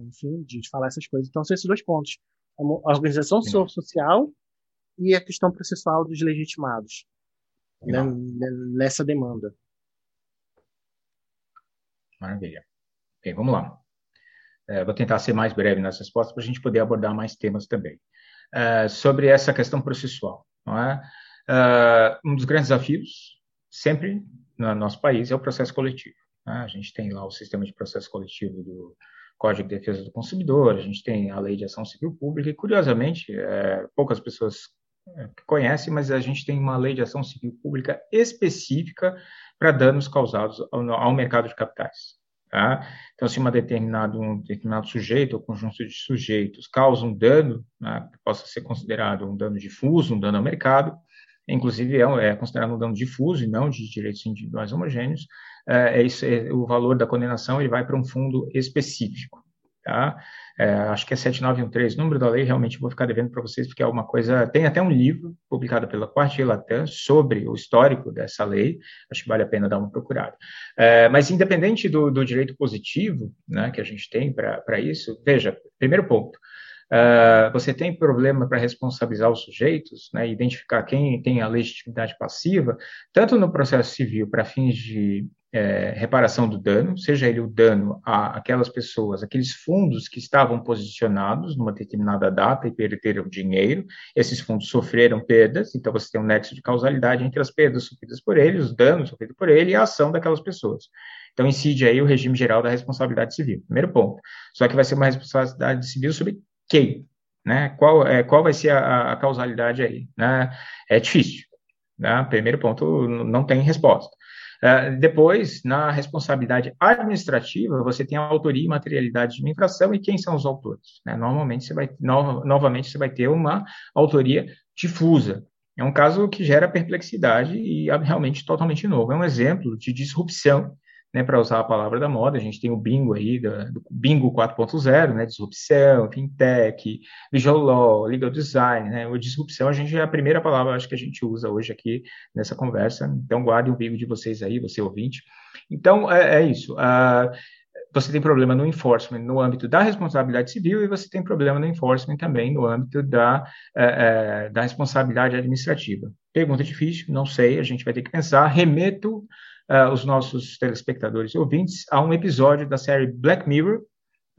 enfim, de falar essas coisas. Então são esses dois pontos: a organização uhum. social e a questão processual dos legitimados né, nessa demanda. Maravilha. Ok, vamos lá. É, vou tentar ser mais breve nas respostas para a gente poder abordar mais temas também. É, sobre essa questão processual. É? é? um dos grandes desafios, sempre no nosso país, é o processo coletivo. É? A gente tem lá o sistema de processo coletivo do Código de Defesa do Consumidor, a gente tem a Lei de Ação Civil Pública, e curiosamente, é, poucas pessoas conhecem, mas a gente tem uma lei de ação civil pública específica para danos causados ao, ao mercado de capitais. Tá? Então, se uma determinado, um determinado sujeito ou conjunto de sujeitos causa um dano, né, que possa ser considerado um dano difuso, um dano ao mercado, inclusive é, é considerado um dano difuso e não de direitos individuais homogêneos, é, é isso, é, o valor da condenação ele vai para um fundo específico. tá? É, acho que é 7913, número da lei, realmente vou ficar devendo para vocês, porque é uma coisa. Tem até um livro publicado pela Quartier Latam sobre o histórico dessa lei, acho que vale a pena dar uma procurada. É, mas, independente do, do, direito positivo né, que a gente tem para isso, veja, primeiro ponto. Uh, você tem problema para responsabilizar os sujeitos, né, identificar quem tem a legitimidade passiva, tanto no processo civil para fins de é, reparação do dano, seja ele o dano a aquelas pessoas, aqueles fundos que estavam posicionados numa determinada data e perderam dinheiro, esses fundos sofreram perdas, então você tem um nexo de causalidade entre as perdas sofridas por ele, os danos sofridos por ele e a ação daquelas pessoas. Então incide aí o regime geral da responsabilidade civil. Primeiro ponto. Só que vai ser uma responsabilidade civil sobre quem? Né? Qual, é, qual vai ser a, a causalidade aí? Né? É difícil. Né? Primeiro ponto, não tem resposta. Uh, depois, na responsabilidade administrativa, você tem a autoria e materialidade de uma infração e quem são os autores. Né? Normalmente, você vai, no, novamente, você vai ter uma autoria difusa. É um caso que gera perplexidade e é realmente totalmente novo. É um exemplo de disrupção né, para usar a palavra da moda, a gente tem o bingo aí, do, do bingo 4.0, né, disrupção, fintech, visual law, legal design, né, o disrupção, a gente é a primeira palavra, acho que a gente usa hoje aqui nessa conversa, então guardem o bingo de vocês aí, você ouvinte. Então, é, é isso, uh, você tem problema no enforcement no âmbito da responsabilidade civil e você tem problema no enforcement também no âmbito da, uh, uh, da responsabilidade administrativa. Pergunta difícil, não sei, a gente vai ter que pensar, remeto uh, os nossos telespectadores e ouvintes a um episódio da série Black Mirror,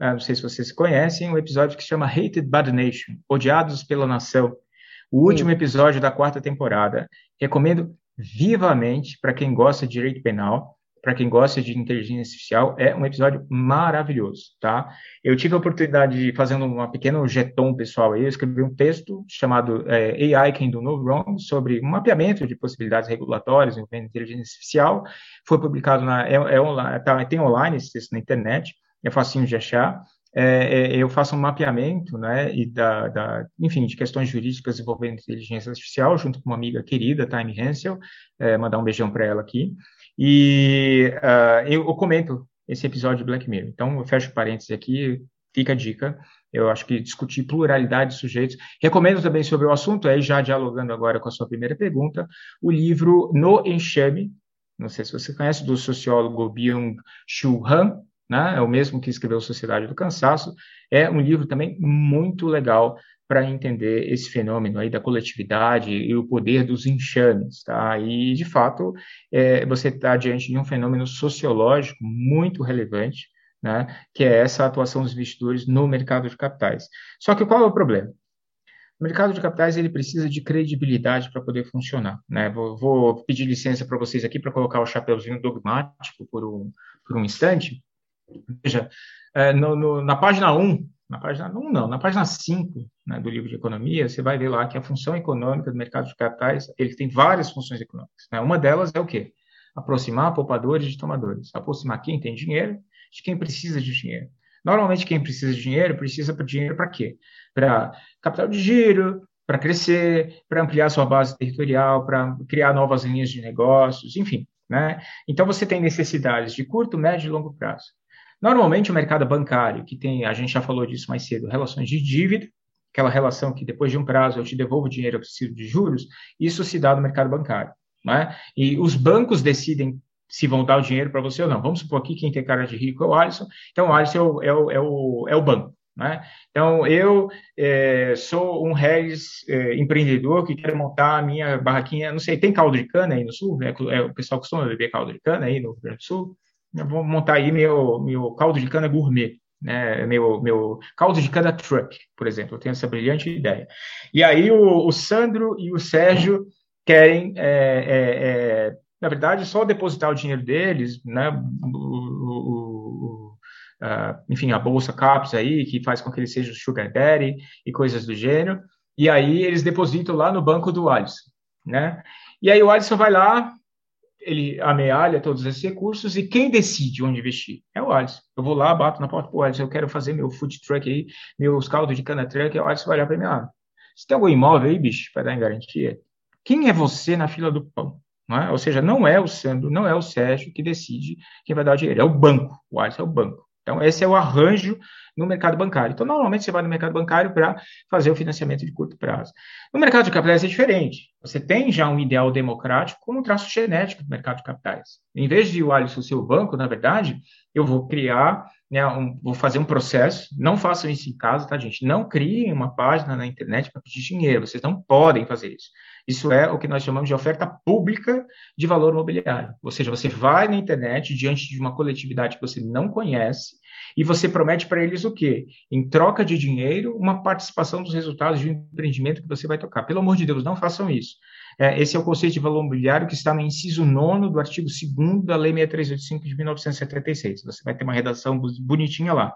uh, não sei se vocês conhecem, um episódio que se chama Hated by the Nation, Odiados pela Nação, o último episódio da quarta temporada. Recomendo vivamente para quem gosta de direito penal para quem gosta de inteligência artificial, é um episódio maravilhoso, tá? Eu tive a oportunidade de, fazendo uma pequena jeton pessoal aí, eu escrevi um texto chamado é, AI Can Do No Wrong, sobre um mapeamento de possibilidades regulatórias envolvendo inteligência artificial, foi publicado na, é, é online, tá, tem online esse texto na internet, é facinho de achar, é, é, eu faço um mapeamento, né, e da, da, enfim, de questões jurídicas envolvendo inteligência artificial, junto com uma amiga querida, Time Hensel, é, mandar um beijão para ela aqui, e uh, eu, comento esse episódio de Black Mirror. Então, eu fecho parênteses aqui, fica a dica. Eu acho que discutir pluralidade de sujeitos. Recomendo também sobre o assunto, aí já dialogando agora com a sua primeira pergunta, o livro No Enxame, não sei se você conhece, do sociólogo Byung-Chul Han, né? é o mesmo que escreveu Sociedade do Cansaço. É um livro também muito legal para entender esse fenômeno aí da coletividade e o poder dos enxames, tá? E, de fato, é, você está diante de um fenômeno sociológico muito relevante, né? Que é essa atuação dos investidores no mercado de capitais. Só que qual é o problema? O mercado de capitais ele precisa de credibilidade para poder funcionar. Né? Vou, vou pedir licença para vocês aqui para colocar o chapeuzinho dogmático por um, por um instante. Veja, é, no, no, na página 1 na página 1 não, na página 5 né, do livro de economia, você vai ver lá que a função econômica do mercado de capitais, ele tem várias funções econômicas. Né? Uma delas é o quê? Aproximar poupadores de tomadores. Aproximar quem tem dinheiro de quem precisa de dinheiro. Normalmente quem precisa de dinheiro, precisa de dinheiro para quê? Para capital de giro, para crescer, para ampliar sua base territorial, para criar novas linhas de negócios, enfim. Né? Então você tem necessidades de curto, médio e longo prazo. Normalmente, o mercado bancário, que tem, a gente já falou disso mais cedo, relações de dívida, aquela relação que depois de um prazo eu te devolvo o dinheiro, eu preciso de juros, isso se dá no mercado bancário. Né? E os bancos decidem se vão dar o dinheiro para você ou não. Vamos supor aqui quem tem cara de rico é o Alisson, então o Alisson é o, é o, é o, é o banco. Né? Então, eu é, sou um Regis é, empreendedor que quero montar a minha barraquinha, não sei, tem caldo de cana aí no Sul? Né? É, o pessoal costuma beber caldo de cana aí no Rio Grande do Sul? Eu vou montar aí meu, meu caldo de cana gourmet, né, meu, meu caldo de cana truck, por exemplo, eu tenho essa brilhante ideia. E aí o, o Sandro e o Sérgio querem, é, é, é, na verdade, só depositar o dinheiro deles, né, o, o, a, enfim, a bolsa CAPS aí, que faz com que eles sejam sugar daddy e coisas do gênero, e aí eles depositam lá no banco do Alisson, né? E aí o Alisson vai lá, ele amealha todos esses recursos e quem decide onde investir é o Alisson. Eu vou lá, bato na porta do Alisson, eu quero fazer meu food truck aí, meus caldos de cana truck, o Alisson vai olhar para mim, ah, você tem algum imóvel aí, bicho, para dar em garantia? Quem é você na fila do pão? É? Ou seja, não é o Sandro, não é o Sérgio que decide quem vai dar o dinheiro, é o banco. O Alisson é o banco. Então, esse é o arranjo no mercado bancário. Então, normalmente você vai no mercado bancário para fazer o financiamento de curto prazo. No mercado de capitais é diferente. Você tem já um ideal democrático como um traço genético do mercado de capitais. Em vez de o Alisson ser o banco, na verdade, eu vou criar, né, um, vou fazer um processo. Não façam isso em casa, tá, gente? Não criem uma página na internet para pedir dinheiro. Vocês não podem fazer isso. Isso é o que nós chamamos de oferta pública de valor imobiliário. Ou seja, você vai na internet diante de uma coletividade que você não conhece e você promete para eles o quê? Em troca de dinheiro, uma participação dos resultados de um empreendimento que você vai tocar. Pelo amor de Deus, não façam isso. É, esse é o conceito de valor imobiliário que está no inciso 9 do artigo 2 da Lei 6385 de 1976. Você vai ter uma redação bonitinha lá.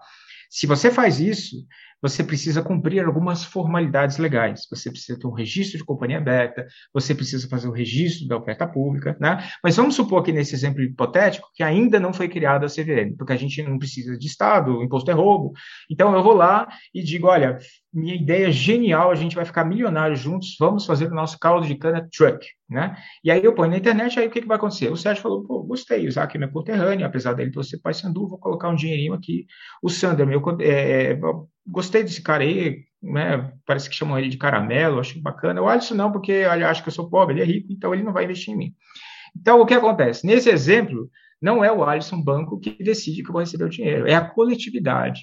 Se você faz isso, você precisa cumprir algumas formalidades legais. Você precisa ter um registro de companhia aberta, você precisa fazer o registro da oferta pública, né? Mas vamos supor que nesse exemplo hipotético que ainda não foi criada a CVM, porque a gente não precisa de Estado, imposto é roubo. Então eu vou lá e digo, olha, minha ideia é genial, a gente vai ficar milionário juntos, vamos fazer o nosso caldo de cana truck, né? E aí eu ponho na internet, aí o que, que vai acontecer? O Sérgio falou, pô, gostei, o Isaac é meu conterrâneo, apesar dele ser pai sandu, vou colocar um dinheirinho aqui. O Sander, meu, é, é gostei desse cara aí, né? Parece que chamam ele de caramelo, acho bacana. Eu acho não, porque ele acha que eu sou pobre, ele é rico, então ele não vai investir em mim. Então, o que acontece? Nesse exemplo, não é o Alisson Banco que decide que eu vou receber o dinheiro, é a coletividade.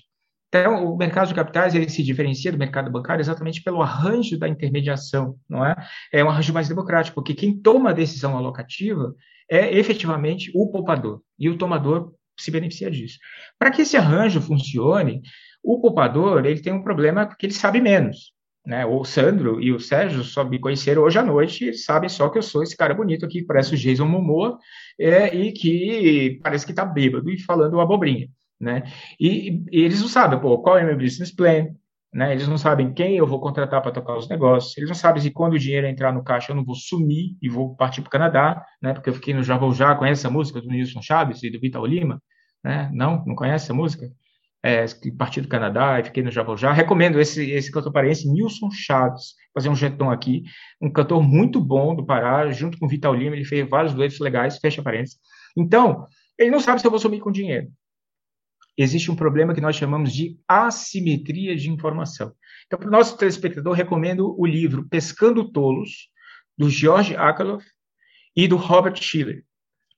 Então, o mercado de capitais ele se diferencia do mercado bancário exatamente pelo arranjo da intermediação, não é? É um arranjo mais democrático, porque quem toma a decisão alocativa é efetivamente o poupador, e o tomador se beneficia disso. Para que esse arranjo funcione, o poupador, ele tem um problema porque ele sabe menos. Né? O Sandro e o Sérgio só me conheceram hoje à noite sabem só que eu sou esse cara bonito aqui, que parece o Jason Momoa, é, e que parece que está bêbado e falando abobrinha. Né? E, e, eles não sabem pô, qual é meu business plan, né? eles não sabem quem eu vou contratar para tocar os negócios, eles não sabem se quando o dinheiro entrar no caixa eu não vou sumir e vou partir para o Canadá, né? porque eu fiquei no Já Vou Já, conhece essa música do Nilson Chaves e do Vitor Lima? Né? Não? Não conhece essa música? É, parti do Canadá e fiquei no Já Recomendo esse, esse cantor paraense, Nilson Chaves, fazer um jeton aqui, um cantor muito bom do Pará, junto com Vital Lima, ele fez vários duetos legais, fecha parênteses. Então, ele não sabe se eu vou sumir com dinheiro. Existe um problema que nós chamamos de assimetria de informação. Então, para o nosso telespectador, recomendo o livro Pescando Tolos, do George Akerlof e do Robert Schiller.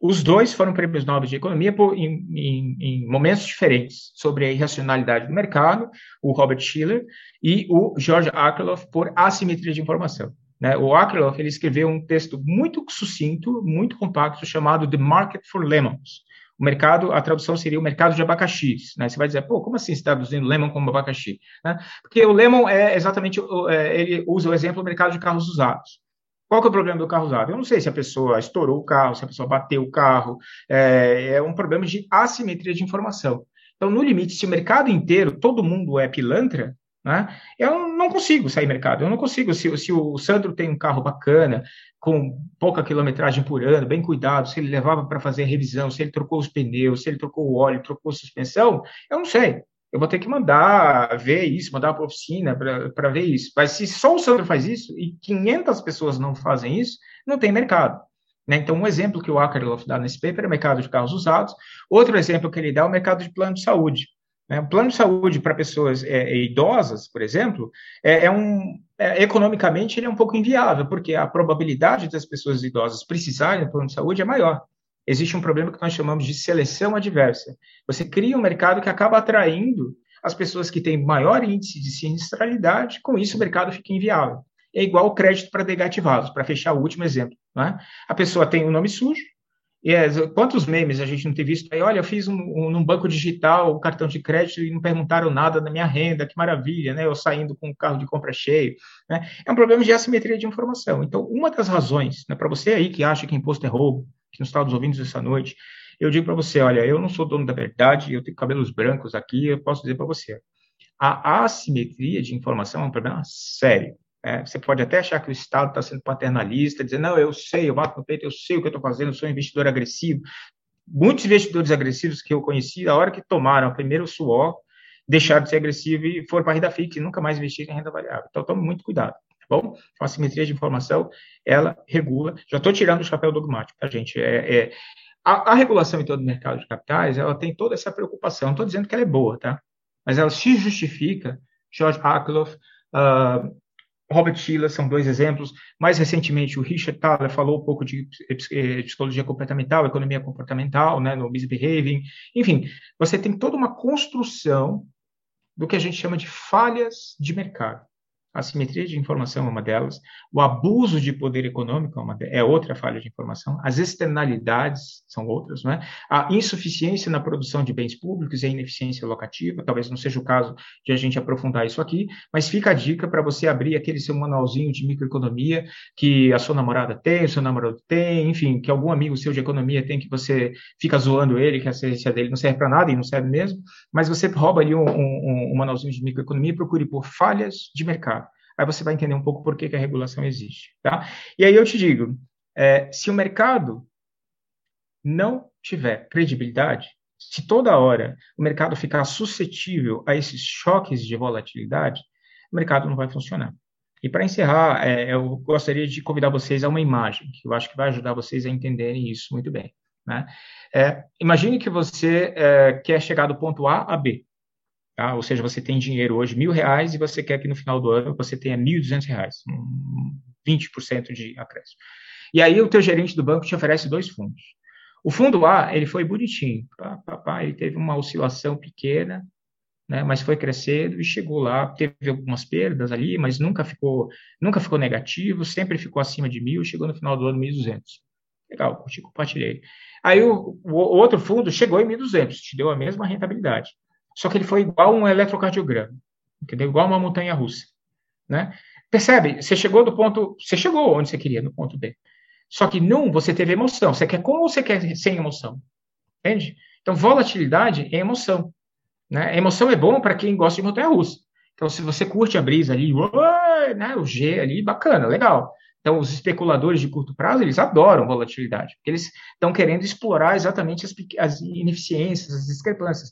Os dois foram prêmios Nobel de Economia por, em, em, em, momentos diferentes, sobre a irracionalidade do mercado, o Robert Schiller e o George Akerlof por assimetria de informação. Né? O Akerlof ele escreveu um texto muito sucinto, muito compacto, chamado The Market for Lemons. O mercado, a tradução seria o mercado de abacaxis. Né? Você vai dizer, pô, como assim você está traduzindo lemon como abacaxi? Né? Porque o lemon é exatamente, é, ele usa o exemplo do mercado de carros usados. Qual que é o problema do carro usado? Eu não sei se a pessoa estourou o carro, se a pessoa bateu o carro. É, é um problema de assimetria de informação. Então, no limite, se o mercado inteiro, todo mundo é pilantra, né, eu não consigo sair mercado. Eu não consigo. Se, se o Sandro tem um carro bacana, com pouca quilometragem por ano, bem cuidado, se ele levava para fazer revisão, se ele trocou os pneus, se ele trocou o óleo, trocou a suspensão, eu não sei eu vou ter que mandar ver isso, mandar para a oficina para ver isso. Mas se só o Sandro faz isso e 500 pessoas não fazem isso, não tem mercado. Né? Então, um exemplo que o Akerlof dá nesse paper é o mercado de carros usados. Outro exemplo que ele dá é o mercado de plano de saúde. Né? O plano de saúde para pessoas é, é, idosas, por exemplo, é, é um, é, economicamente ele é um pouco inviável, porque a probabilidade das pessoas idosas precisarem do plano de saúde é maior existe um problema que nós chamamos de seleção adversa. Você cria um mercado que acaba atraindo as pessoas que têm maior índice de sinistralidade, com isso o mercado fica inviável. É igual o crédito para negativados, para fechar o último exemplo. É? A pessoa tem um nome sujo, e é, quantos memes a gente não tem visto aí? Olha, eu fiz um, um, num banco digital um cartão de crédito e não perguntaram nada da minha renda, que maravilha, né? Eu saindo com o carro de compra cheio. Né? É um problema de assimetria de informação. Então, uma das razões, né, para você aí que acha que imposto é roubo, que nos está nos ouvindo essa noite, eu digo para você, olha, eu não sou dono da verdade, eu tenho cabelos brancos aqui, eu posso dizer para você, a assimetria de informação é um problema sério. É, você pode até achar que o Estado está sendo paternalista, dizer, não, eu sei, eu bato no peito, eu sei o que eu estou fazendo, eu sou um investidor agressivo. Muitos investidores agressivos que eu conheci, a hora que tomaram o primeiro suor, deixaram de ser agressivos e foram para a renda fixa e nunca mais investiram em renda variável. Então, tome muito cuidado bom? Então, a simetria de informação, ela regula. Já estou tirando o chapéu dogmático, tá, gente? É, é a, a, regulação em todo o mercado de capitais, ela tem toda essa preocupação. Não estou dizendo que ela é boa, tá? mas ela se justifica. George Akerlof, uh, Robert Schiller são dois exemplos. Mais recentemente, o Richard Thaler falou um pouco de psicologia comportamental, economia comportamental, né, no misbehaving. Enfim, você tem toda uma construção do que a gente chama de falhas de mercado. A assimetria de informação é uma delas, o abuso de poder econômico é, uma é outra falha de informação, as externalidades são outras, não é? A insuficiência na produção de bens públicos e a ineficiência locativa, talvez não seja o caso de a gente aprofundar isso aqui, mas fica a dica para você abrir aquele seu manualzinho de microeconomia que a sua namorada tem, o seu namorado tem, enfim, que algum amigo seu de economia tem que você fica zoando ele, que a ciência dele não serve para nada e não serve mesmo, mas você rouba ali um, um, um manualzinho de microeconomia e procure por falhas de mercado aí você vai entender um pouco por que, que a regulação existe. Tá? E aí eu te digo, é, se o mercado não tiver credibilidade, se toda hora o mercado ficar suscetível a esses choques de volatilidade, o mercado não vai funcionar. E para encerrar, é, eu gostaria de convidar vocês a uma imagem, que eu acho que vai ajudar vocês a entenderem isso muito bem. Né? É, imagine que você é, quer chegar do ponto A a B. Tá? Ou seja, você tem dinheiro hoje, mil reais, e você quer que no final do ano você tenha mil duzentos reais, 20% de acréscimo. E aí o teu gerente do banco te oferece dois fundos. O fundo A, ele foi bonitinho, pá, pá, pá, ele teve uma oscilação pequena, né, mas foi crescendo e chegou lá, teve algumas perdas ali, mas nunca ficou, nunca ficou negativo, sempre ficou acima de mil, chegou no final do ano 1.200. Legal, curti, compartilhei. Aí o, o, outro fundo chegou em 1.200, te deu a mesma rentabilidade. Só que ele foi igual um eletrocardiograma, entendeu? Igual uma montanha russa, né? Percebe? Você chegou do ponto, você chegou onde você queria, no ponto B. Só que num você teve emoção. Você quer com ou você quer sem emoção? Entende? Então, volatilidade é emoção. Né? A emoção é bom para quem gosta de montanha russa. Então, se você curte a brisa ali, né, o G ali, bacana, legal. Então, os especuladores de curto prazo, eles adoram volatilidade, porque eles estão querendo explorar exatamente as, as ineficiências, as discrepâncias.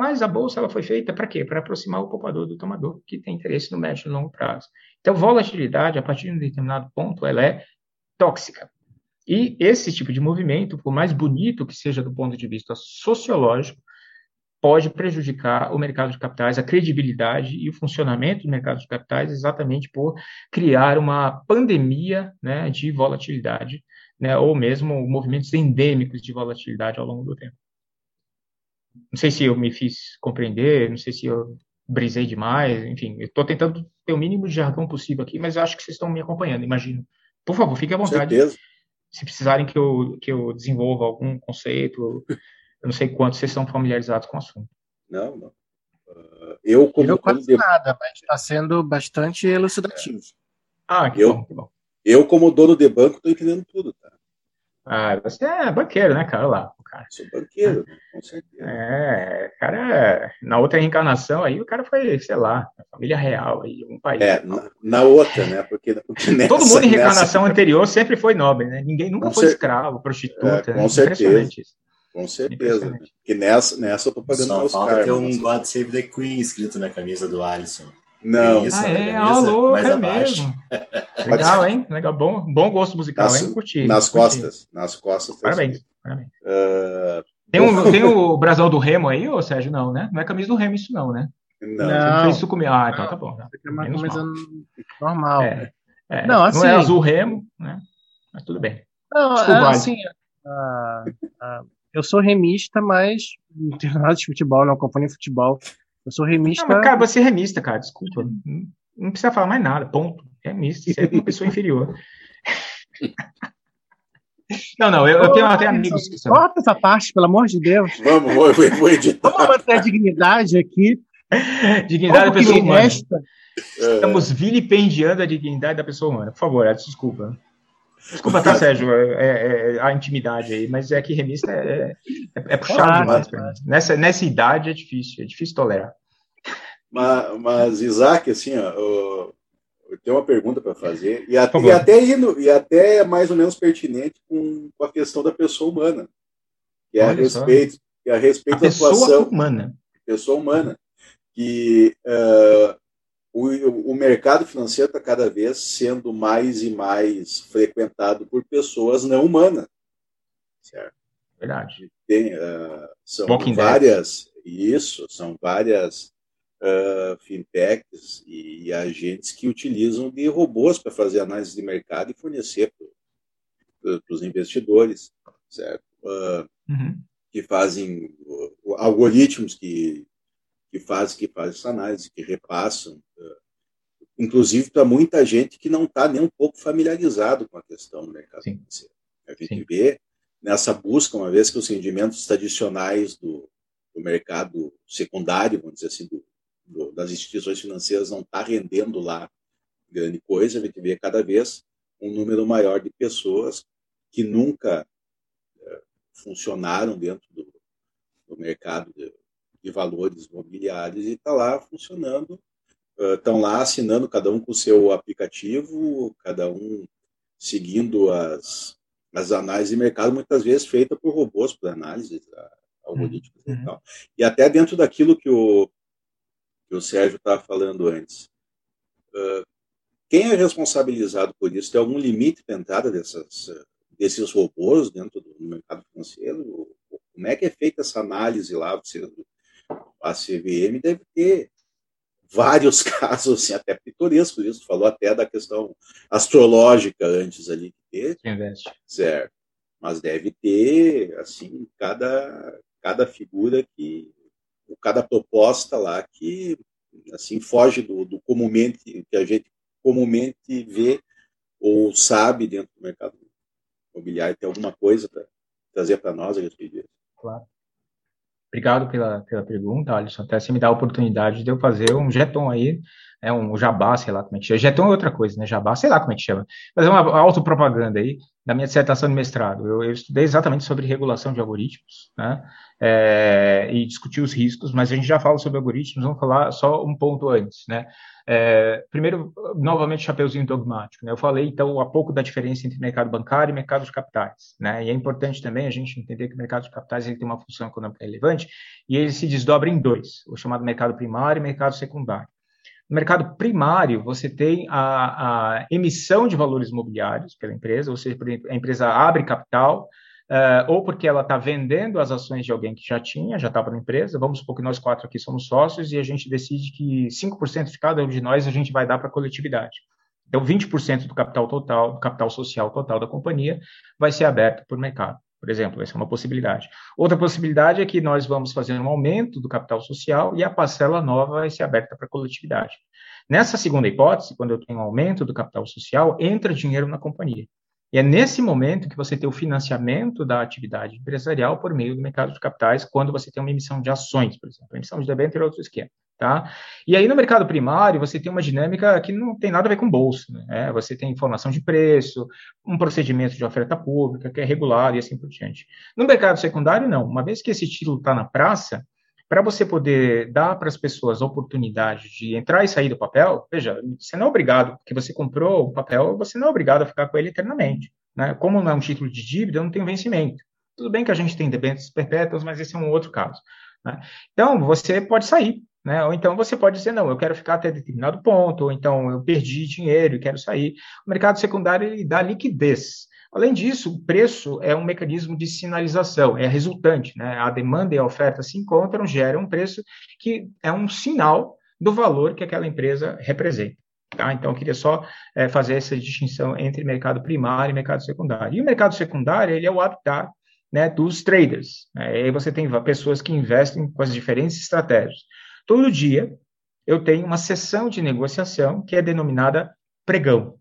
Mas a bolsa ela foi feita para quê? Para aproximar o poupador do tomador, que tem interesse no médio e longo prazo. Então, volatilidade, a partir de um determinado ponto, ela é tóxica. E esse tipo de movimento, por mais bonito que seja do ponto de vista sociológico, pode prejudicar o mercado de capitais, a credibilidade e o funcionamento do mercado de capitais, exatamente por criar uma pandemia né, de volatilidade, né, ou mesmo movimentos endêmicos de volatilidade ao longo do tempo. Não sei se eu me fiz compreender, não sei se eu brisei demais, enfim, eu estou tentando ter o mínimo de jargão possível aqui, mas eu acho que vocês estão me acompanhando, imagino. Por favor, fique à vontade. Se precisarem que eu, que eu desenvolva algum conceito, eu não sei quanto vocês estão familiarizados com o assunto. Não, não. Uh, eu, como. Eu quase de... nada, mas está sendo bastante elucidativo. Ah, que eu, bom, que bom. Eu, como dono de banco, estou entendendo tudo, tá? Ah, você é banqueiro, né, cara? Olha lá, o cara. Sou banqueiro, com certeza. É, cara, na outra reencarnação aí, o cara foi, sei lá, família real aí, um país. É, na, na outra, né? Porque, porque nessa, Todo mundo em reencarnação nessa... anterior sempre foi nobre, né? Ninguém nunca com foi cer... escravo, prostituta. É, com né? certeza. Com certeza. Porque nessa, nessa eu tô pagando Só falta ter um God Save the Queen escrito na camisa do Alisson. Não. Isso, ah, é, alô, é mesmo. Legal, hein? Legal, bom, bom gosto musical, nas, hein? Curti. Nas curti. costas, nas costas. Parabéns, parabéns. Uh, tem, um, tem o brasão do Remo aí, ô Sérgio? Não, né? Não é camisa do Remo isso não, né? Não. não. fez isso comigo. Ah, então tá bom. Tá. É uma camisa normal. É, é, não, assim, não é azul Remo, né? Mas tudo bem. Não, Desculpa, é, assim, uh, uh, eu sou remista, mas não tenho nada de futebol, não acompanho futebol. Eu sou remista. Não, mas, cara, você é remista, cara, desculpa. Não, não precisa falar mais nada, ponto. Remista, você é uma pessoa inferior. Não, não, eu, eu tenho até amigos que são. Corta essa parte, pelo amor de Deus. Vamos, vou, vou editar. Vamos manter a dignidade aqui. Dignidade da pessoa humana. Resta. Estamos vilipendiando a dignidade da pessoa humana. Por favor, desculpa. Desculpa, tá, Sérgio, é, é, é, a intimidade aí, mas é que remista é, é, é puxado ah, demais mim. Nessa, nessa idade é difícil, é difícil tolerar. Mas, mas Isaac, assim, ó, eu, eu tenho uma pergunta para fazer, e, a, e, até indo, e até é mais ou menos pertinente com, com a questão da pessoa humana, que é a respeito, que a respeito a da pessoa atuação. humana. Pessoa humana. Que uh, o, o mercado financeiro está cada vez sendo mais e mais frequentado por pessoas não humanas. Certo? Verdade. Tem, uh, são Walking várias, Dead. isso, são várias uh, fintechs e, e, agentes que utilizam de robôs para fazer análise de mercado e fornecer para os investidores, certo? Uh, uhum. Que fazem algoritmos que, que fazem que fazem essa análise, que repassam, inclusive para muita gente que não está nem um pouco familiarizado com a questão do mercado Sim. financeiro. A gente Sim. vê nessa busca, uma vez que os rendimentos tradicionais do, do mercado secundário, vamos dizer assim, do, do, das instituições financeiras não está rendendo lá grande coisa, a gente vê cada vez um número maior de pessoas que nunca é, funcionaram dentro do, do mercado de, de, valores imobiliários e está lá funcionando, estão uh, lá assinando cada um com o seu aplicativo, cada um seguindo as, as análises de mercado, muitas vezes feitas por robôs para análise, algoritmos uhum. e tal. E até dentro daquilo que o, que o Sérgio estava falando antes. Uh, quem é responsabilizado por isso? Tem algum limite para a entrada dessas, desses robôs dentro do mercado financeiro? Como é que é feita essa análise lá? A CVM deve ter vários casos, assim, até pitorescos, isso falou até da questão astrológica antes ali que teve. Certo. Mas deve ter, assim, cada, cada figura que cada proposta lá que assim foge do, do comumente que a gente comumente vê ou sabe dentro do mercado imobiliário. Tem alguma coisa para trazer para nós a respeito disso? Claro. Obrigado pela, pela pergunta, Alisson. Até você me dá a oportunidade de eu fazer um jeton aí, né, um jabá, sei lá como é que chama. Jeton é outra coisa, né? Jabá, sei lá como é que chama. Fazer uma autopropaganda aí da minha dissertação de mestrado. Eu, eu estudei exatamente sobre regulação de algoritmos, né? É, e discutir os riscos, mas a gente já fala sobre algoritmos, vamos falar só um ponto antes, né? É, primeiro, novamente, chapeuzinho dogmático. Né? Eu falei, então, há pouco da diferença entre mercado bancário e mercado de capitais. Né? E é importante também a gente entender que o mercado de capitais ele tem uma função econômica relevante e ele se desdobra em dois, o chamado mercado primário e mercado secundário. No mercado primário, você tem a, a emissão de valores imobiliários pela empresa, ou seja, a empresa abre capital, Uh, ou porque ela está vendendo as ações de alguém que já tinha, já estava na empresa. Vamos supor que nós quatro aqui somos sócios e a gente decide que 5% de cada um de nós a gente vai dar para a coletividade. Então, 20% do capital total, do capital social total da companhia, vai ser aberto por mercado. Por exemplo, essa é uma possibilidade. Outra possibilidade é que nós vamos fazer um aumento do capital social e a parcela nova vai ser aberta para a coletividade. Nessa segunda hipótese, quando eu tenho um aumento do capital social, entra dinheiro na companhia. E é nesse momento que você tem o financiamento da atividade empresarial por meio do mercado de capitais, quando você tem uma emissão de ações, por exemplo. Emissão de debênture é outro esquema. Tá? E aí, no mercado primário, você tem uma dinâmica que não tem nada a ver com bolsa. Né? Você tem informação de preço, um procedimento de oferta pública que é regulado e assim por diante. No mercado secundário, não. Uma vez que esse título está na praça, para você poder dar para as pessoas a oportunidade de entrar e sair do papel, veja, você não é obrigado, porque você comprou o papel, você não é obrigado a ficar com ele eternamente. Né? Como não é um título de dívida, não tem vencimento. Tudo bem que a gente tem debêntures perpétuas, mas esse é um outro caso. Né? Então, você pode sair, né? Ou então você pode dizer, não, eu quero ficar até determinado ponto, ou então eu perdi dinheiro e quero sair. O mercado secundário ele dá liquidez. Além disso, o preço é um mecanismo de sinalização, é resultante, né? A demanda e a oferta se encontram, geram um preço que é um sinal do valor que aquela empresa representa. Tá? Então, eu queria só é, fazer essa distinção entre mercado primário e mercado secundário. E o mercado secundário, ele é o habitat né, dos traders. Né? E aí você tem pessoas que investem com as diferentes estratégias. Todo dia, eu tenho uma sessão de negociação que é denominada pregão.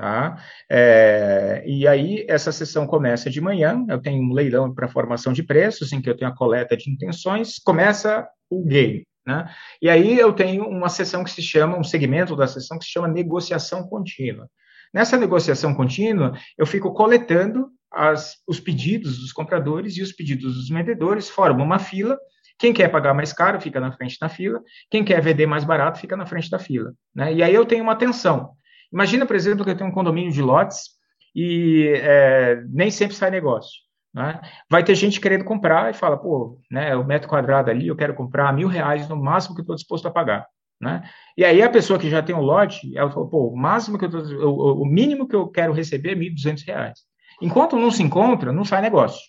Tá? É, e aí, essa sessão começa de manhã, eu tenho um leilão para formação de preços, em que eu tenho a coleta de intenções, começa o game. Né? E aí eu tenho uma sessão que se chama, um segmento da sessão que se chama negociação contínua. Nessa negociação contínua, eu fico coletando as, os pedidos dos compradores e os pedidos dos vendedores, formam uma fila. Quem quer pagar mais caro fica na frente da fila, quem quer vender mais barato fica na frente da fila. Né? E aí eu tenho uma tensão. Imagina, por exemplo, que eu tenho um condomínio de lotes e é, nem sempre sai negócio. Né? Vai ter gente querendo comprar e fala, pô, né, o metro quadrado ali, eu quero comprar mil reais no máximo que estou disposto a pagar. Né? E aí a pessoa que já tem o um lote, ela fala, pô, o máximo que eu tô, o, o mínimo que eu quero receber é mil duzentos reais. Enquanto não se encontra, não sai negócio.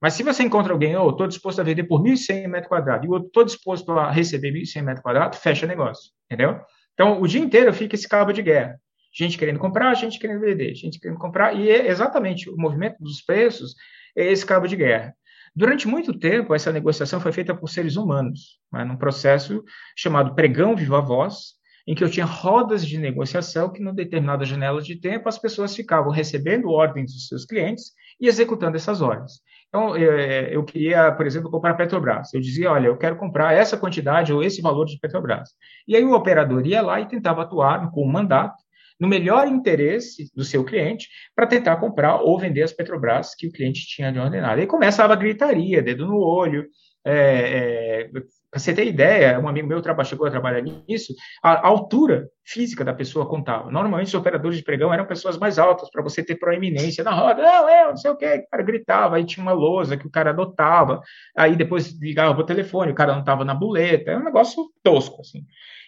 Mas se você encontra alguém, oh, estou disposto a vender por 1.100 metros quadrados, e eu estou disposto a receber 1.100 metros quadrados, fecha negócio, entendeu? Então, o dia inteiro fica esse cabo de guerra. Gente querendo comprar, gente querendo vender, gente querendo comprar, e é exatamente o movimento dos preços é esse cabo de guerra. Durante muito tempo, essa negociação foi feita por seres humanos, né, num processo chamado pregão viva voz, em que eu tinha rodas de negociação que, numa determinada janela de tempo, as pessoas ficavam recebendo ordens dos seus clientes e executando essas ordens. Então, é, eu queria, por exemplo, comprar Petrobras. Eu dizia, olha, eu quero comprar essa quantidade ou esse valor de Petrobras. E aí o operador ia lá e tentava atuar com um mandato no melhor interesse do seu cliente para tentar comprar ou vender as Petrobras que o cliente tinha de ordenado. Aí começava a gritaria, dedo no olho, é, é, para você ter ideia, um amigo meu chegou a trabalhar nisso, a, altura física da pessoa contava. Normalmente os operadores de pregão eram pessoas mais altas, para você ter proeminência na roda. Não, eu, não sei o quê. O cara gritava, aí tinha uma lousa que o cara adotava, aí depois ligava para o telefone, o cara não estava na boleta. É um negócio tosco, assim.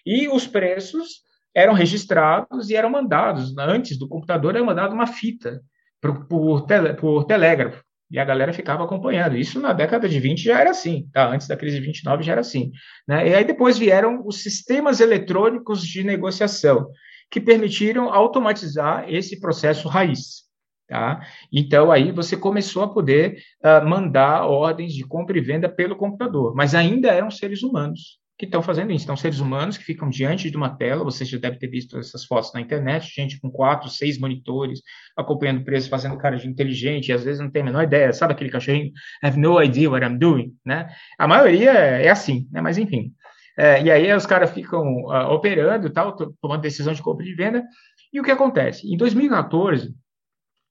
E os preços eram registrados e eram mandados. Antes do computador, era mandado uma fita por, por, tele, por telégrafo e a galera ficava acompanhando. Isso na década de 20 já era assim, tá? Antes da crise de 29 já era assim. Né? E aí depois vieram os sistemas eletrônicos de negociação, que permitiram automatizar esse processo raiz. Tá? Então, aí você começou a poder uh, mandar ordens de compra e venda pelo computador, mas ainda eram seres humanos que estão fazendo isso. Então, seres humanos que ficam diante de uma tela, você já deve ter visto essas fotos na internet, gente com quatro, seis monitores, acompanhando o preço, fazendo cara de inteligente, e às vezes não tem a menor ideia, sabe aquele cachorrinho, have no idea what I'm doing, né? A maioria é assim, né? Mas enfim. É, e aí os caras ficam uh, operando tal, tomando decisão de compra e de venda, e o que acontece? Em 2014,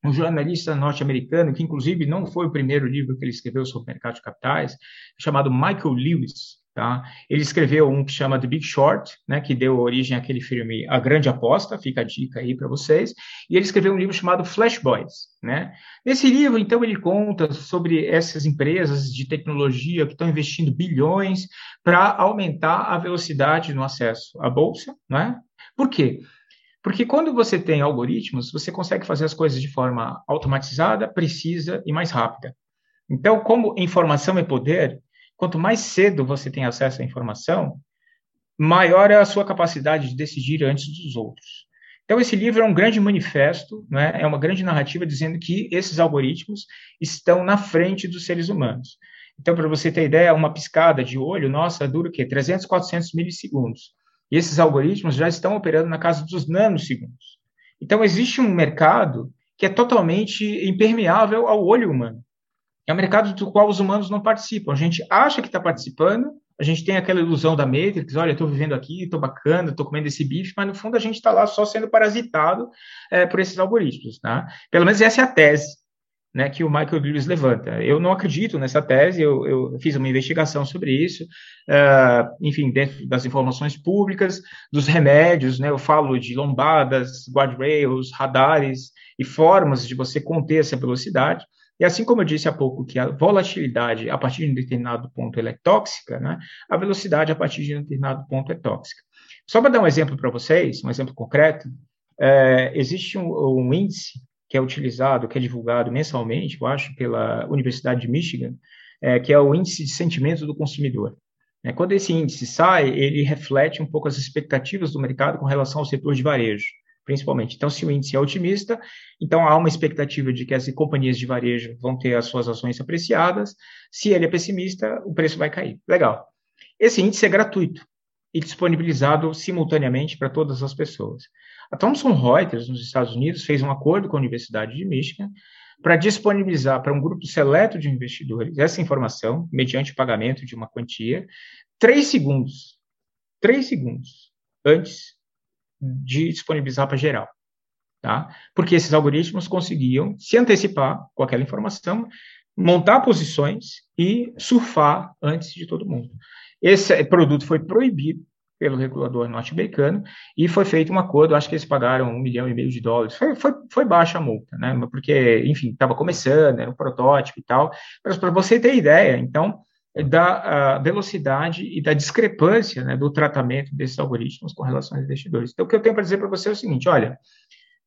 um jornalista norte-americano, que inclusive não foi o primeiro livro que ele escreveu sobre o mercado de capitais, chamado Michael Lewis, Tá? Ele escreveu um que chama The Big Short, né, que deu origem àquele filme A Grande Aposta, fica a dica aí para vocês, e ele escreveu um livro chamado Flash Boys. Né? Nesse livro, então, ele conta sobre essas empresas de tecnologia que estão investindo bilhões para aumentar a velocidade no acesso à bolsa. Né? Por quê? Porque quando você tem algoritmos, você consegue fazer as coisas de forma automatizada, precisa e mais rápida. Então, como informação é poder, quanto mais cedo você tem acesso à informação, maior é a sua capacidade de decidir antes dos outros. Então, esse livro é um grande manifesto, né? é uma grande narrativa dizendo que esses algoritmos estão na frente dos seres humanos. Então, para você ter ideia, uma piscada de olho, nossa, dura o quê? 300, 400 milissegundos. E esses algoritmos já estão operando na casa dos nanosegundos. Então, existe um mercado que é totalmente impermeável ao olho humano. É um mercado do qual os humanos não participam. A gente acha que está participando, a gente tem aquela ilusão da Matrix, olha, estou vivendo aqui, estou bacana, estou comendo esse bife, mas no fundo a gente está lá só sendo parasitado é, por esses algoritmos. Né? Pelo menos essa é a tese né, que o Michael Lewis levanta. Eu não acredito nessa tese, eu, eu fiz uma investigação sobre isso, uh, enfim, dentro das informações públicas, dos remédios, né, eu falo de lombadas, guardrails, radares e formas de você conter essa velocidade. E assim como eu disse há pouco que a volatilidade a partir de um determinado ponto é tóxica, né, a velocidade a partir de um determinado ponto é tóxica. Só para dar um exemplo para vocês, um exemplo concreto, é, existe um, um, índice que é utilizado, que é divulgado mensalmente, eu acho, pela Universidade de Michigan, é, que é o índice de sentimento do consumidor. É, quando esse índice sai, ele reflete um pouco as expectativas do mercado com relação ao setor de varejo principalmente. Então, se o índice é otimista, então há uma expectativa de que as companhias de varejo vão ter as suas ações apreciadas. Se ele é pessimista, o preço vai cair. Legal. Esse índice é gratuito e disponibilizado simultaneamente para todas as pessoas. A Thomson Reuters, nos Estados Unidos, fez um acordo com a Universidade de Michigan para disponibilizar para um grupo seleto de investidores essa informação, mediante pagamento de uma quantia, três segundos, três segundos antes de disponibilizar para geral. Tá? Porque esses algoritmos conseguiam se antecipar com aquela informação, montar posições e surfar antes de todo mundo. Esse produto foi proibido pelo regulador norte-americano e foi feito um acordo, acho que eles pagaram um milhão e meio de dólares. Foi, foi, foi baixa a multa, né? Porque, enfim, estava começando, era um protótipo e tal. Mas para você ter ideia, então, da velocidade e da discrepância né, do tratamento desses algoritmos com relação aos investidores. Então, o que eu tenho para dizer para você é o seguinte: olha,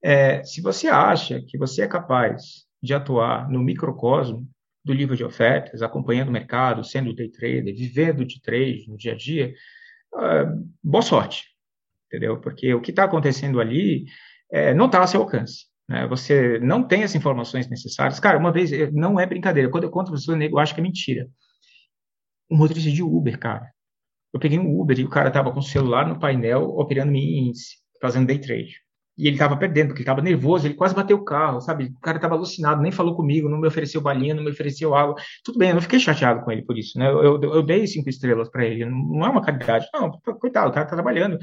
é, se você acha que você é capaz de atuar no microcosmo, do livro de ofertas, acompanhando o mercado, sendo day trader, vivendo de trade no dia a dia, uh, boa sorte, entendeu? Porque o que está acontecendo ali é, não está ao seu alcance. Né? Você não tem as informações necessárias. Cara, uma vez, não é brincadeira, quando eu conto para você, eu acho que é mentira. Um motorista de Uber, cara. Eu peguei um Uber e o cara estava com o celular no painel operando em índice, fazendo day trade e ele estava perdendo, porque ele estava nervoso, ele quase bateu o carro, sabe? O cara estava alucinado, nem falou comigo, não me ofereceu balinha, não me ofereceu água. Tudo bem, eu não fiquei chateado com ele por isso, né? Eu, eu, eu dei cinco estrelas para ele, não é uma caridade. Não, coitado, o cara está trabalhando.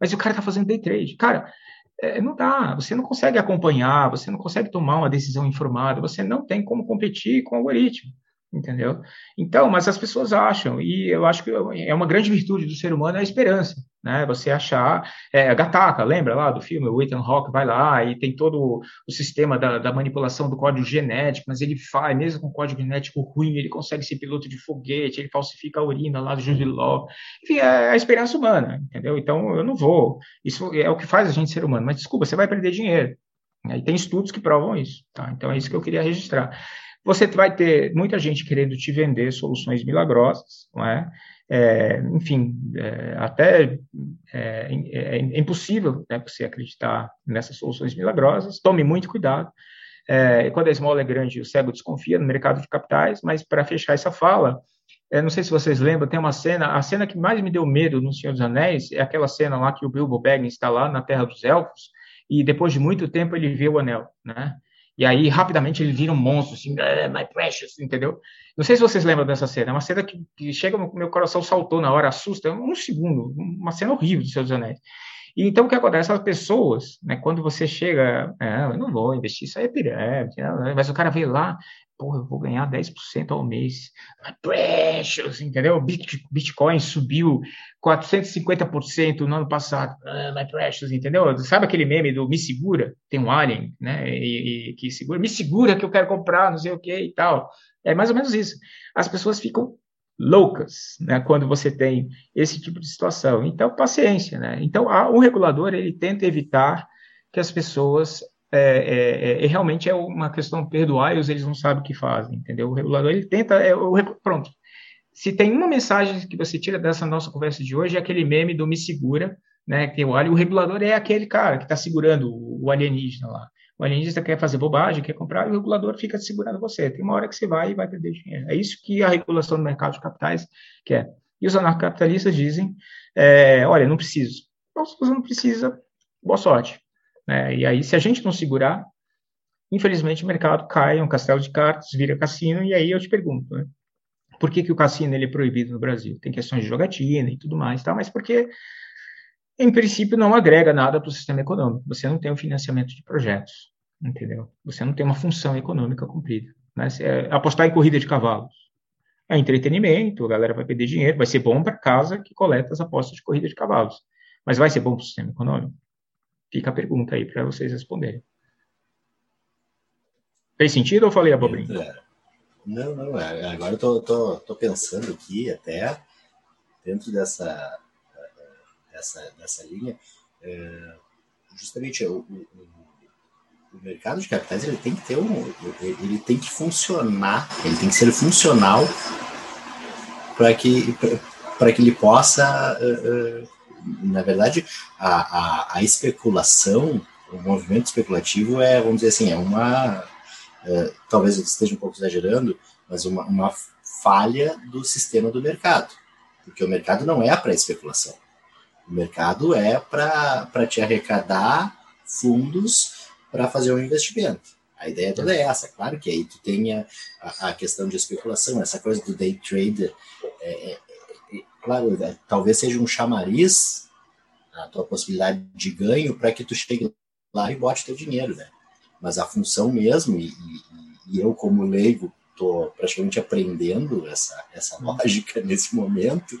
Mas o cara está fazendo day trade. Cara, é, não dá, você não consegue acompanhar, você não consegue tomar uma decisão informada, você não tem como competir com o algoritmo entendeu? Então, mas as pessoas acham, e eu acho que é uma grande virtude do ser humano é a esperança, né? Você achar, é, a Gataca, lembra lá do filme, o Ethan Hawke vai lá e tem todo o sistema da, da, manipulação do código genético, mas ele faz, mesmo com código genético ruim, ele consegue ser piloto de foguete, ele falsifica a urina lá do Jude Law, enfim, é a esperança humana, entendeu? Então, eu não vou, isso é o que faz a gente ser humano, mas desculpa, você vai perder dinheiro, e tem estudos que provam isso, tá? Então, é isso que eu queria registrar. Você vai ter muita gente querendo te vender soluções milagrosas, não é? É, enfim, é, até é, é, é impossível né, você acreditar nessas soluções milagrosas. Tome muito cuidado. É, quando a esmola é grande, o cego desconfia no mercado de capitais, mas para fechar essa fala, é, não sei se vocês lembram, tem uma cena, a cena que mais me deu medo no Senhor dos Anéis é aquela cena lá que o Bilbo Baggins está lá na Terra dos Elfos e depois de muito tempo ele vê o anel, né? E aí, rapidamente, ele vira um monstro, assim, ah, my precious, entendeu? Não sei se vocês lembram dessa cena. É uma cena que, que chega, meu coração saltou na hora, assusta, um segundo, uma cena horrível de Seus Anéis. E então, o que acontece? As pessoas, né, quando você chega, é, eu não vou investir, isso aí é pirâmide, né? mas o cara veio lá, porra, eu vou ganhar 10% ao mês. Precious, entendeu? Bitcoin subiu 450% no ano passado. Ah, my precious, entendeu? Sabe aquele meme do me segura? Tem um alien, né? E, e, que segura, me segura que eu quero comprar, não sei o que e tal. É mais ou menos isso. As pessoas ficam loucas, né, quando você tem esse tipo de situação. Então, paciência, né? Então, o regulador ele tenta evitar que as pessoas é, é, é, realmente é uma questão perdoar e eles não sabem o que fazem, entendeu? O regulador ele tenta, é, o, pronto. Se tem uma mensagem que você tira dessa nossa conversa de hoje é aquele meme do me segura, né? Que o, o regulador é aquele cara que está segurando o, o alienígena lá. O alienista quer fazer bobagem, quer comprar, e o regulador fica segurando você. Tem uma hora que você vai e vai perder dinheiro. É isso que a regulação do mercado de capitais quer. E os anarcocapitalistas dizem: é, olha, não preciso. Então, se você não precisa, boa sorte. Né? E aí, se a gente não segurar, infelizmente o mercado cai, é um castelo de cartas, vira cassino, e aí eu te pergunto, né? por que, que o cassino ele é proibido no Brasil? Tem questões de jogatina e tudo mais, tá? mas porque, em princípio, não agrega nada para o sistema econômico. Você não tem um financiamento de projetos, entendeu? Você não tem uma função econômica cumprida. Né? É apostar em corrida de cavalos. É entretenimento, a galera vai perder dinheiro, vai ser bom para casa que coleta as apostas de corrida de cavalos. Mas vai ser bom para o sistema econômico? Fica a pergunta aí para vocês responderem. Fez sentido ou falei abobrinha? É. Não, não. É, agora eu tô, tô, tô pensando aqui até dentro dessa, dessa, dessa linha. É, justamente o, o, o, mercado de capitais ele tem que ter um, ele tem que funcionar, ele tem que ser funcional para que para que ele possa uh, na verdade, a, a, a, especulação, o movimento especulativo é, vamos dizer assim, é uma, é, talvez eu esteja um pouco exagerando, mas uma, uma falha do sistema do mercado, porque o mercado não é para especulação. O mercado é para te arrecadar fundos para fazer um investimento. A ideia toda é essa. Claro que aí tu tem a, a, questão de especulação, essa coisa do day trader é, é, claro, é, talvez seja um chamariz a tua possibilidade de ganho para que tu chegue lá e bote teu dinheiro, né? Mas a função mesmo, e, e, e eu como leigo estou praticamente aprendendo essa, essa uhum. lógica nesse momento,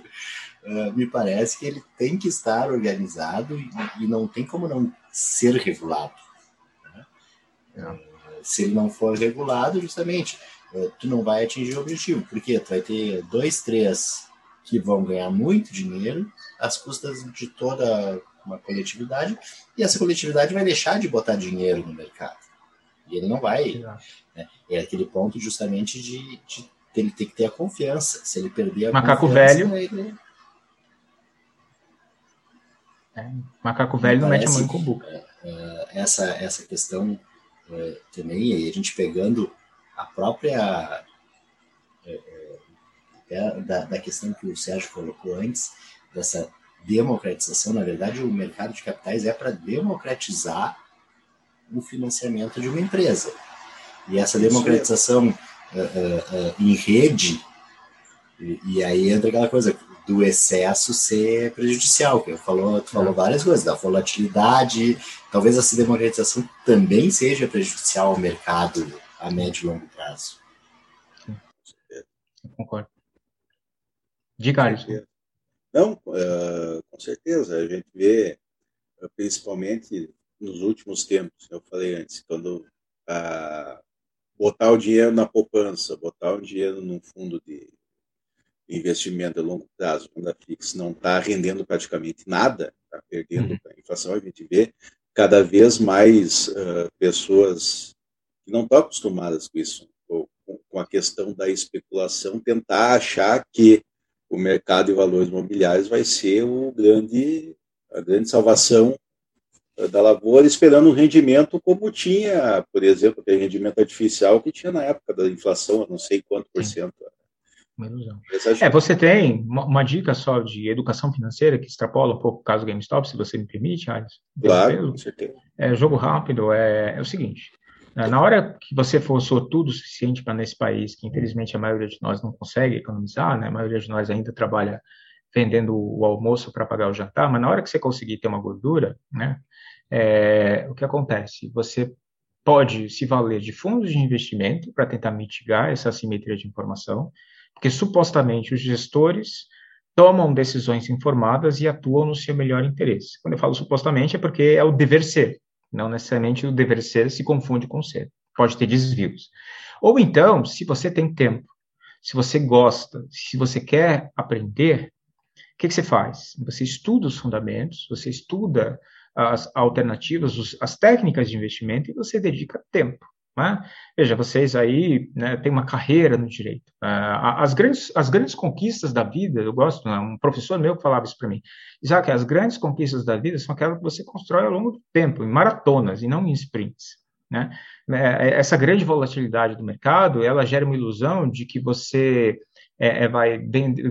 uh, me parece que ele tem que estar organizado e, e não tem como não ser regulado. Né? Uh, se ele não for regulado, justamente, uh, tu não vai atingir o objetivo, porque tu vai ter dois, três que vão ganhar muito dinheiro às custas de toda uma coletividade, e essa coletividade vai deixar de botar dinheiro no mercado. E ele não vai. Né? É aquele ponto justamente de, de ele ter que ter a confiança. Se ele perder a Macaco confiança, velho. Ele... É, macaco velho não mete a mão em. É, é, essa, essa questão é, também, aí a gente pegando a própria. É, da, da questão que o Sérgio colocou antes, dessa democratização, na verdade, o mercado de capitais é para democratizar o financiamento de uma empresa. E essa democratização uh, uh, uh, em rede, e, e, aí entra aquela coisa do excesso ser prejudicial, que eu falou, tu falou várias coisas, da volatilidade, talvez essa democratização também seja prejudicial ao mercado a médio e longo prazo. Sim. Concordo. Diga, Alisson. Não, uh, com certeza. A gente vê, uh, principalmente nos últimos tempos, eu falei antes, quando uh, botar o dinheiro na poupança, botar o dinheiro num fundo de investimento a longo prazo, quando a Fix não está rendendo praticamente nada, está perdendo uhum. a inflação, a gente vê cada vez mais pessoas que não estão acostumadas com isso, com, com a questão da especulação, tentar achar que o mercado de valores imobiliários vai ser o grande, a grande salvação da lavoura, esperando um rendimento como tinha, por exemplo, aquele rendimento artificial que tinha na época da inflação, não sei quanto por cento. Uma ilusão. É, você tem uma, dica só de educação financeira que extrapola um pouco o caso GameStop, se você me permite, Alice? Claro, com certeza. É, jogo rápido é, é o seguinte, né, na hora que você for sortudo o suficiente para nesse país, que infelizmente a maioria de nós não consegue economizar, né? a maioria de nós ainda trabalha vendendo o almoço para pagar o jantar, mas na hora que você conseguir ter uma gordura, né, é, o que acontece? Você pode se valer de fundos de investimento para tentar mitigar essa assimetria de informação, porque supostamente os gestores tomam decisões informadas e atuam no seu melhor interesse. Quando eu falo supostamente é porque é o dever ser, não necessariamente o dever ser se confunde com ser. Pode ter desvios. Ou então, se você tem tempo, se você gosta, se você quer aprender, o que, que você faz? Você estuda os fundamentos, você estuda as alternativas, as técnicas de investimento e você dedica tempo. Né? Veja, vocês aí né, têm uma carreira no direito. Uh, as, grandes, as grandes conquistas da vida, eu gosto, né, um professor meu falava isso para mim, que as grandes conquistas da vida são aquelas que você constrói ao longo do tempo, em maratonas e não em sprints. Né? É, essa grande volatilidade do mercado, ela gera uma ilusão de que você é, é vai,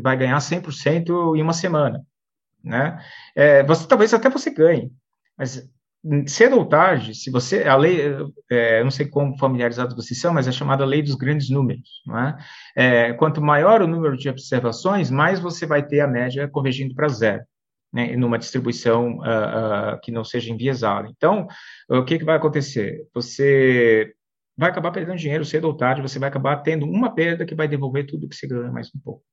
vai ganhar 100% em uma semana. Né? É, você, talvez até você ganhe, mas cedo ou tarde, se você, a lei, é, não sei como familiarizados vocês são, mas é chamada lei dos grandes números, é? é quanto maior o número de observações, mais você vai ter a média convergindo para zero, né, numa distribuição uh, uh, que não seja enviesada. Então, o que, que vai acontecer? Você vai acabar perdendo dinheiro cedo ou tarde, você vai acabar tendo uma perda que vai devolver tudo que você ganha mais um pouco.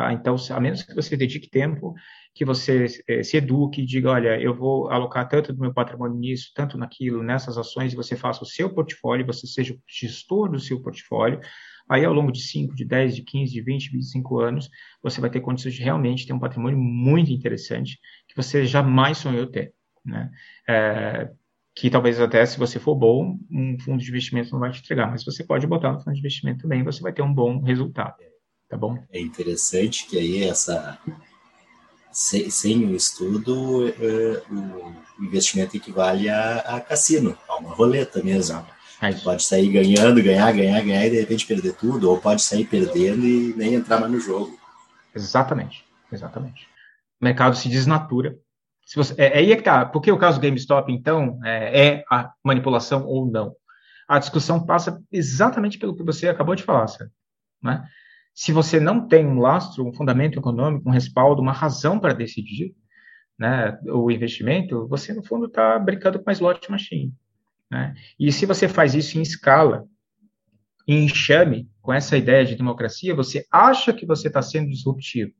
Tá? Então, a menos que você dedique tempo, que você eh, se eduque, diga, olha, eu vou alocar tanto do meu patrimônio nisso, tanto naquilo, nessas ações, e você faça o seu portfólio, você seja o gestor do seu portfólio, aí ao longo de 5, de 10, de 15, de 20, 25 anos, você vai ter condições de realmente ter um patrimônio muito interessante, que você jamais sonhou ter. Né? É, que talvez até, se você for bom, um fundo de investimento não vai te entregar, mas você pode botar no fundo de investimento também, você vai ter um bom resultado tá bom? É interessante que aí essa sem, sem o estudo é, o investimento equivale a, a, cassino, a uma roleta mesmo. Pode sair ganhando, ganhar, ganhar, ganhar e de repente perder tudo, ou pode sair perdendo e nem entrar mais no jogo. Exatamente, exatamente. O mercado se desnatura. Se você, é, é aí é que tá. Por que o caso do GameStop, então, é, é a manipulação ou não? A discussão passa exatamente pelo que você acabou de falar, Sérgio. Né? Se você não tem um lastro, um fundamento econômico, um respaldo, uma razão para decidir né, o investimento, você, no fundo, está brincando com uma slot machine. Né? E se você faz isso em escala, em enxame, com essa ideia de democracia, você acha que você está sendo disruptivo,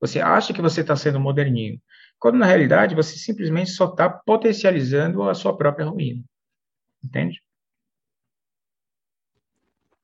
você acha que você está sendo moderninho, quando na realidade você simplesmente só está potencializando a sua própria ruína. Entende?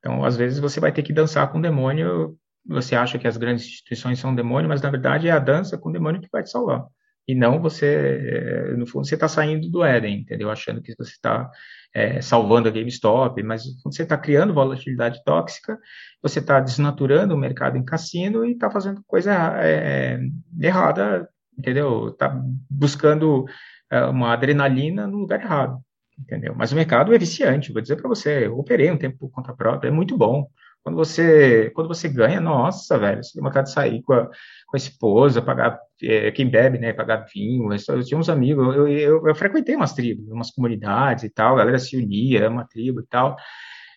Então, às vezes, você vai ter que dançar com o demônio. Você acha que as grandes instituições são demônio, mas na verdade é a dança com o demônio que vai te salvar. E não você, no fundo, você está saindo do Éden, entendeu? Achando que você está é, salvando a GameStop, mas quando você está criando volatilidade tóxica, você está desnaturando o mercado em cassino e está fazendo coisa é, errada, entendeu? Está buscando é, uma adrenalina no lugar errado, entendeu? Mas o mercado é viciante, vou dizer para você, eu operei um tempo por conta própria, é muito bom. Quando você, quando você ganha, nossa, velho, você tem vontade de sair com a, com a esposa, pagar, é, quem bebe, né, pagar vinho. Eu tinha uns amigos, eu, eu, eu, frequentei umas tribos, umas comunidades e tal, a galera se unia, uma tribo e tal.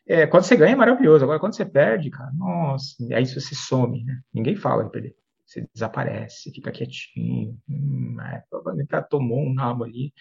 É, quando você ganha é maravilhoso, agora quando você perde, cara, nossa, aí você some, né? Ninguém fala de perder. Você desaparece, fica quietinho, hum, é, tomou um rabo ali,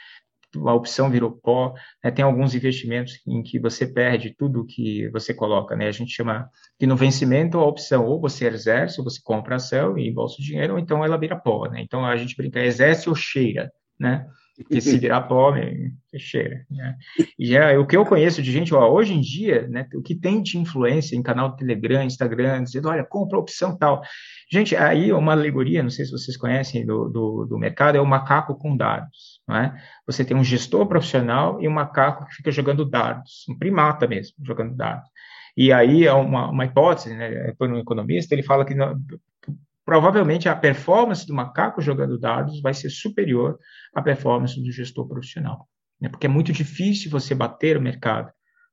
a opção virou pó, né? tem alguns investimentos em que você perde tudo que você coloca, né? A gente chama que no vencimento a opção ou você exerce, ou você compra a ação e embolsa o dinheiro, ou então ela vira pó, né? Então a gente brinca, exerce ou cheira, né? Porque se virar você cheira. Né? E é, o que eu conheço de gente, ó, hoje em dia, né, o que tem de influência em canal do Telegram, Instagram, dizendo, olha, compra a opção tal. Gente, aí uma alegoria, não sei se vocês conhecem do, do, do mercado, é o macaco com dados. Não é? Você tem um gestor profissional e um macaco que fica jogando dados, um primata mesmo, jogando dados. E aí é uma, uma hipótese, né, por um economista, ele fala que não, provavelmente a performance do macaco jogando dados vai ser superior à performance do gestor profissional, né? porque é muito difícil você bater o mercado.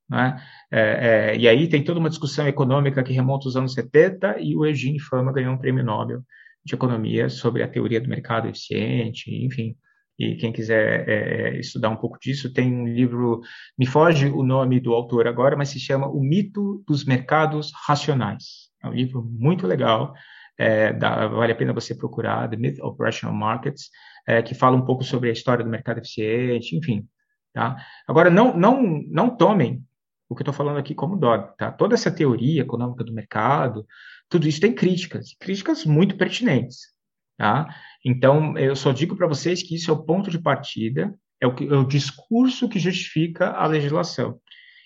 Né? É, é, e aí tem toda uma discussão econômica que remonta aos anos 70 e o Eugene Fama ganhou um prêmio Nobel de economia sobre a teoria do mercado eficiente, enfim. E quem quiser é, estudar um pouco disso, tem um livro, me foge o nome do autor agora, mas se chama O Mito dos Mercados Racionais. É um livro muito legal, é, vale a pena você procurar, The Myth of Rational Markets, é, que fala um pouco sobre a história do mercado eficiente, enfim. Tá? Agora, não, não, não tomem o que eu estou falando aqui como dog. Tá? Toda essa teoria econômica do mercado, tudo isso tem críticas, críticas muito pertinentes. Tá? Então, eu só digo para vocês que isso é o ponto de partida, é o, é o discurso que justifica a legislação.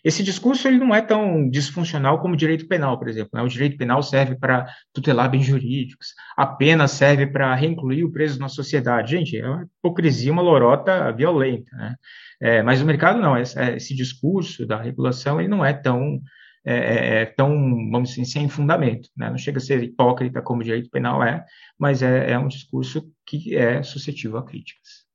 Esse discurso ele não é tão disfuncional como o direito penal, por exemplo. Né? O direito penal serve para tutelar bens jurídicos, a pena serve para reincluir o preso na sociedade. Gente, é uma hipocrisia, uma lorota violenta. Né? É, mas o mercado não, esse, esse, discurso da regulação ele não é tão, é, é, é, tão vamos dizer, sem fundamento. Né? Não chega a ser hipócrita como o direito penal é, mas é, é um discurso que é suscetível a críticas.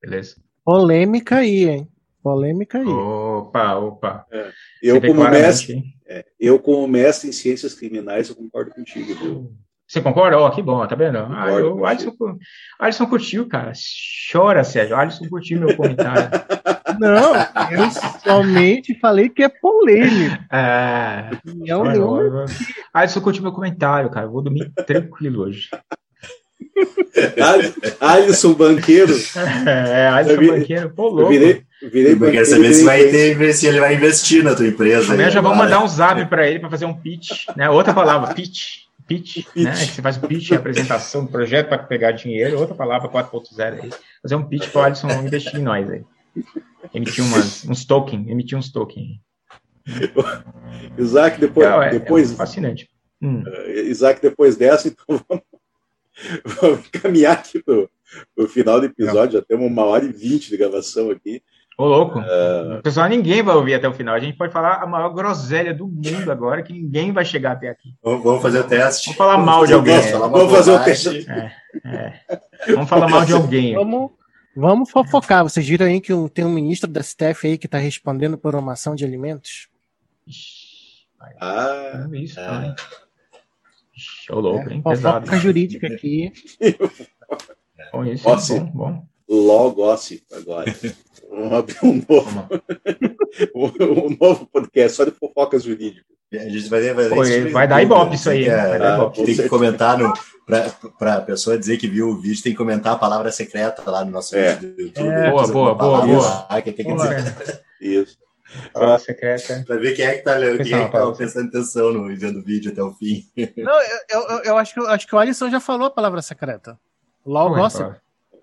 Beleza? Polêmica aí, hein? Polêmica aí. Opa, opa. É. Eu, como mestre, é, eu, como mestre em ciências criminais, eu concordo contigo, viu? Você concorda? Ó, oh, que bom, tá vendo? Ah, eu, o Alisson, Alisson curtiu, cara. Chora, Sérgio. O Alisson curtiu meu comentário. Não, eu somente falei que é polêmico. É. Não, não. Alisson curtiu meu comentário, cara. Eu vou dormir tranquilo hoje. Alisson Banqueiro. É, Alisson vi, Banqueiro, pô, louco. Eu virei, virei banqueiro. Quer saber se, vai ter, se ele vai investir na tua empresa. Amanhã já vamos mandar um zap para ele para fazer um pitch, né? Outra palavra, pitch. Pitch, pitch. né? Você faz o pitch, a apresentação do projeto para pegar dinheiro, outra palavra 4.0 aí. Fazer um pitch para o Alisson investir em nós aí. Emitir umas, uns token, emitir uns token. Isaac, depois. Não, é, depois é fascinante. Hum. Uh, Isaac, depois dessa, então vamos, vamos caminhar aqui para o final do episódio. Não. Já temos uma hora e vinte de gravação aqui. Ô, louco. Uh... Pessoal, ninguém vai ouvir até o final. A gente pode falar a maior groselha do mundo agora, que ninguém vai chegar até aqui. Vamos fazer o teste. Vamos falar mal de alguém. É. Vamos fazer o teste. É, é. Vamos falar mal de alguém. Vamos, vamos fofocar. Vocês viram aí que tem um ministro da STF aí que está respondendo por uma ação de alimentos? Ah, é isso, é. Show louco, é, hein? Fofoca jurídica aqui. bom, isso, bom, bom. Logo, agora. Vamos abrir um novo, um novo podcast só de fofocas jurídicas. A gente vai, vai, vai, vai dar ibope isso aí. É, vai tem que comentar para a pessoa dizer que viu o vídeo, tem que comentar a palavra secreta lá no nosso é. vídeo do YouTube. É, boa, boa, boa, boa. Ah, que tem que dizer. Isso. Palavra secreta. Para ver quem é que está é tá prestando atenção no vendo o vídeo até o fim. Não, eu, eu, eu, acho, que, acho que o Alisson já falou a palavra secreta. Logo, gossip.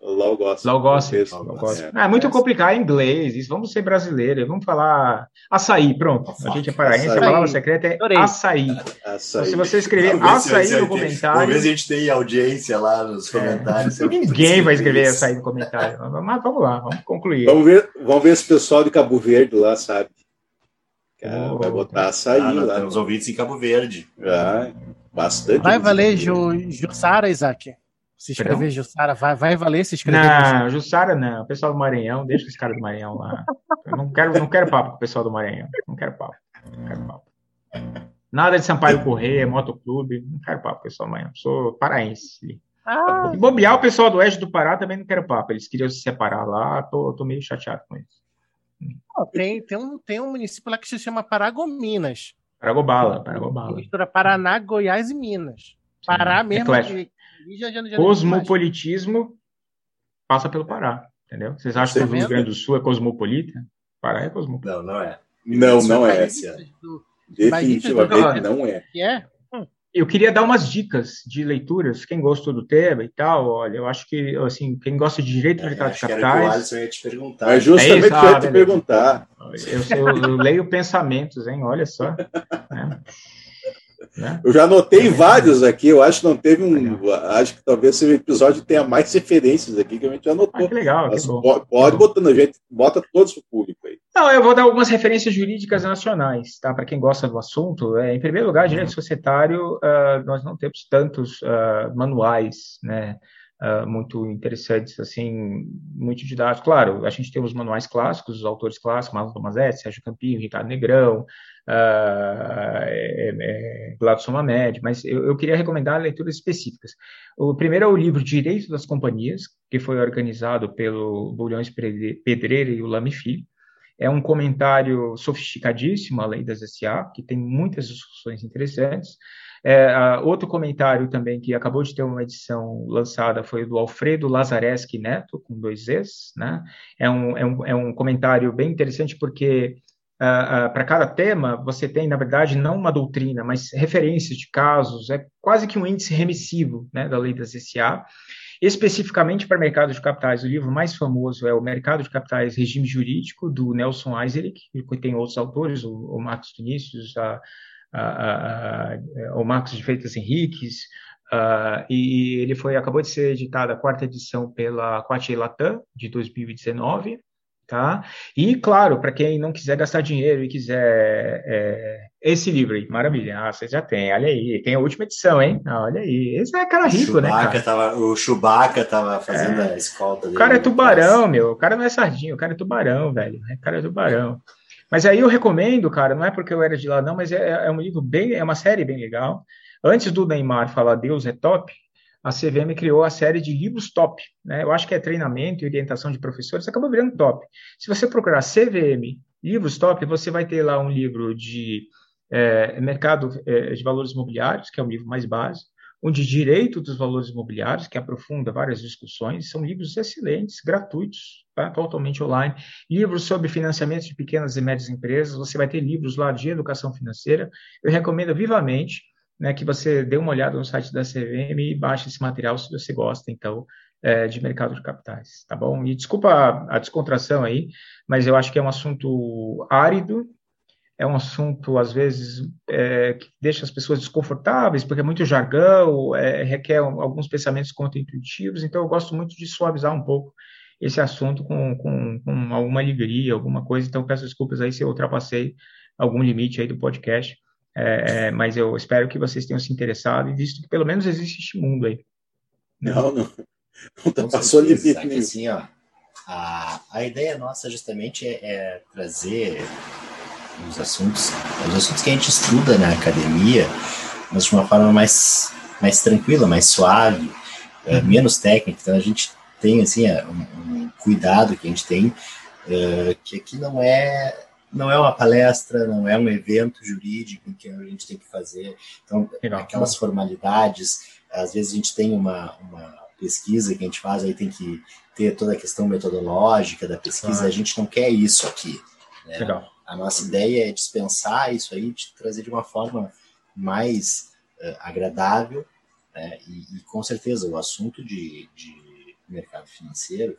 Law Gossip. Gossip. É. é muito complicado em inglês. Isso, vamos ser brasileiros. Vamos falar açaí. Pronto. A gente é paraense. Açaí. A palavra secreta é açaí. açaí. Então, se você escrever açaí no comentário. Se a gente tem audiência lá nos é. comentários. É. Ninguém vai escrever açaí no comentário. Mas vamos lá, vamos concluir. Vamos ver, vamos ver se o pessoal de Cabo Verde lá sabe. Oh, vai botar açaí ah, lá. Temos ouvintes em Cabo Verde. Ah, bastante. Vai valer Jussara, Isaac? Se escrever Jussara, vai, vai valer se escrever Não, Jussara não. O pessoal do Maranhão, deixa os caras do Maranhão lá. Eu não quero, não quero papo com o pessoal do Maranhão. Não quero papo. Não quero papo. Nada de Sampaio Correia, Motoclube. Não quero papo com o pessoal do Maranhão. Sou paraense. Ah. E bobear o pessoal do Oeste do Pará também não quero papo. Eles queriam se separar lá. Tô, tô meio chateado com isso. tem, tem, um, tem um município lá que se chama Paragominas. Paragobala, Paragobala. Mistura Paraná, Goiás e Minas. Pará mesmo. De, Cosmopolitismo passa pelo Pará, entendeu? Vocês acham que o Rio Grande do Sul é cosmopolita? Pará é cosmopolita. Não, não é. Não, não é. Definitivamente não é. é? Eu queria dar umas dicas de leituras, quem gostou do tema e tal, olha, eu acho que, assim, quem gosta de direito do mercado de capitais... ia te perguntar. Mas justamente é isso, ah, eu ia te perguntar. Eu, eu, eu, leio pensamentos, hein, olha só. Né? Né? Eu já anotei é vários aqui, eu acho que não teve um. Acho que talvez esse episódio tenha mais referências aqui que a gente já anotou. Ah, que legal, que pode, pode botando, a gente bota todos o público aí. Não, eu vou dar algumas referências jurídicas nacionais, tá? Para quem gosta do assunto. É, em primeiro lugar, direito societário, uh, nós não temos tantos uh, manuais, né? Uh, muito interessantes, assim, muito didáticos. Claro, a gente tem os manuais clássicos, os autores clássicos, Marlon Tomazetti, Sérgio Campinho, Ricardo Negrão, uh, é, é, Gladson Mamed, mas eu, eu, queria recomendar leituras específicas. O primeiro é o livro Direito das Companhias, que foi organizado pelo Bulhões Pedreira e o Lame Filho. É um comentário sofisticadíssimo à lei das SA, que tem muitas discussões interessantes. É, outro comentário também que acabou de ter uma edição lançada foi do Alfredo Lazareschi Neto, com dois Es. Né? É, um, é, um, é um comentário bem interessante porque uh, uh, para cada tema você tem, na verdade, não uma doutrina, mas referências de casos, é quase que um índice remissivo né, da lei das SA. Especificamente para mercado de capitais, o livro mais famoso é o Mercado de Capitais Regime Jurídico, do Nelson Eiserich, que tem outros autores, o, o Marcos Vinícius, a, a, a, o Marcos de Freitas Henriques, e ele foi acabou de ser editada a quarta edição pela Quatia Latam, de 2019, tá? E, claro, para quem não quiser gastar dinheiro e quiser é, esse livro aí, maravilha, ah, você já tem, olha aí, tem a última edição, hein? Ah, olha aí, esse é cara rico, Chewbacca né, cara? Tava, o Chewbacca tava fazendo é. a escolta dele. O cara é tubarão, meu, o cara não é sardinha, o cara é tubarão, velho, o cara é tubarão. Mas aí eu recomendo, cara, não é porque eu era de lá, não, mas é, é um livro bem, é uma série bem legal. Antes do Neymar falar Deus é top, a CVM criou a série de livros top. Né? Eu acho que é treinamento e orientação de professores, acabou virando top. Se você procurar CVM livros top, você vai ter lá um livro de é, mercado é, de valores imobiliários, que é o livro mais básico um de Direito dos Valores Imobiliários, que aprofunda várias discussões. São livros excelentes, gratuitos, tá? totalmente online. Livros sobre financiamento de pequenas e médias empresas. Você vai ter livros lá de educação financeira. Eu recomendo vivamente né, que você dê uma olhada no site da CVM e baixe esse material se você gosta, então, é, de mercado de capitais, tá bom? E desculpa a, a descontração aí, mas eu acho que é um assunto árido, é um assunto, às vezes, é, que deixa as pessoas desconfortáveis, porque é muito jargão, é, requer alguns pensamentos contra-intuitivos, então eu gosto muito de suavizar um pouco esse assunto com, com, com, alguma alegria, alguma coisa, então peço desculpas aí se eu ultrapassei algum limite aí do podcast, é, é mas eu espero que vocês tenham se interessado e visto que pelo menos existe este mundo aí. Não, não, não passou limite nenhum. Assim, ó, a, a ideia nossa justamente é, é trazer os assuntos, os assuntos que a gente estuda na academia, mas de uma forma mais, mais tranquila, mais suave, é, uhum. menos técnica. Então a gente tem assim é, um, um cuidado que a gente tem é, que aqui não é não é uma palestra, não é um evento jurídico que a gente tem que fazer. Então, Legal. aquelas formalidades, às vezes a gente tem uma, uma pesquisa que a gente faz, aí tem que ter toda a questão metodológica da pesquisa, a gente não quer isso aqui. Né? Legal. A nossa ideia é dispensar isso aí, de trazer de uma forma mais uh, agradável, né? e, e, com certeza o assunto de, de mercado financeiro,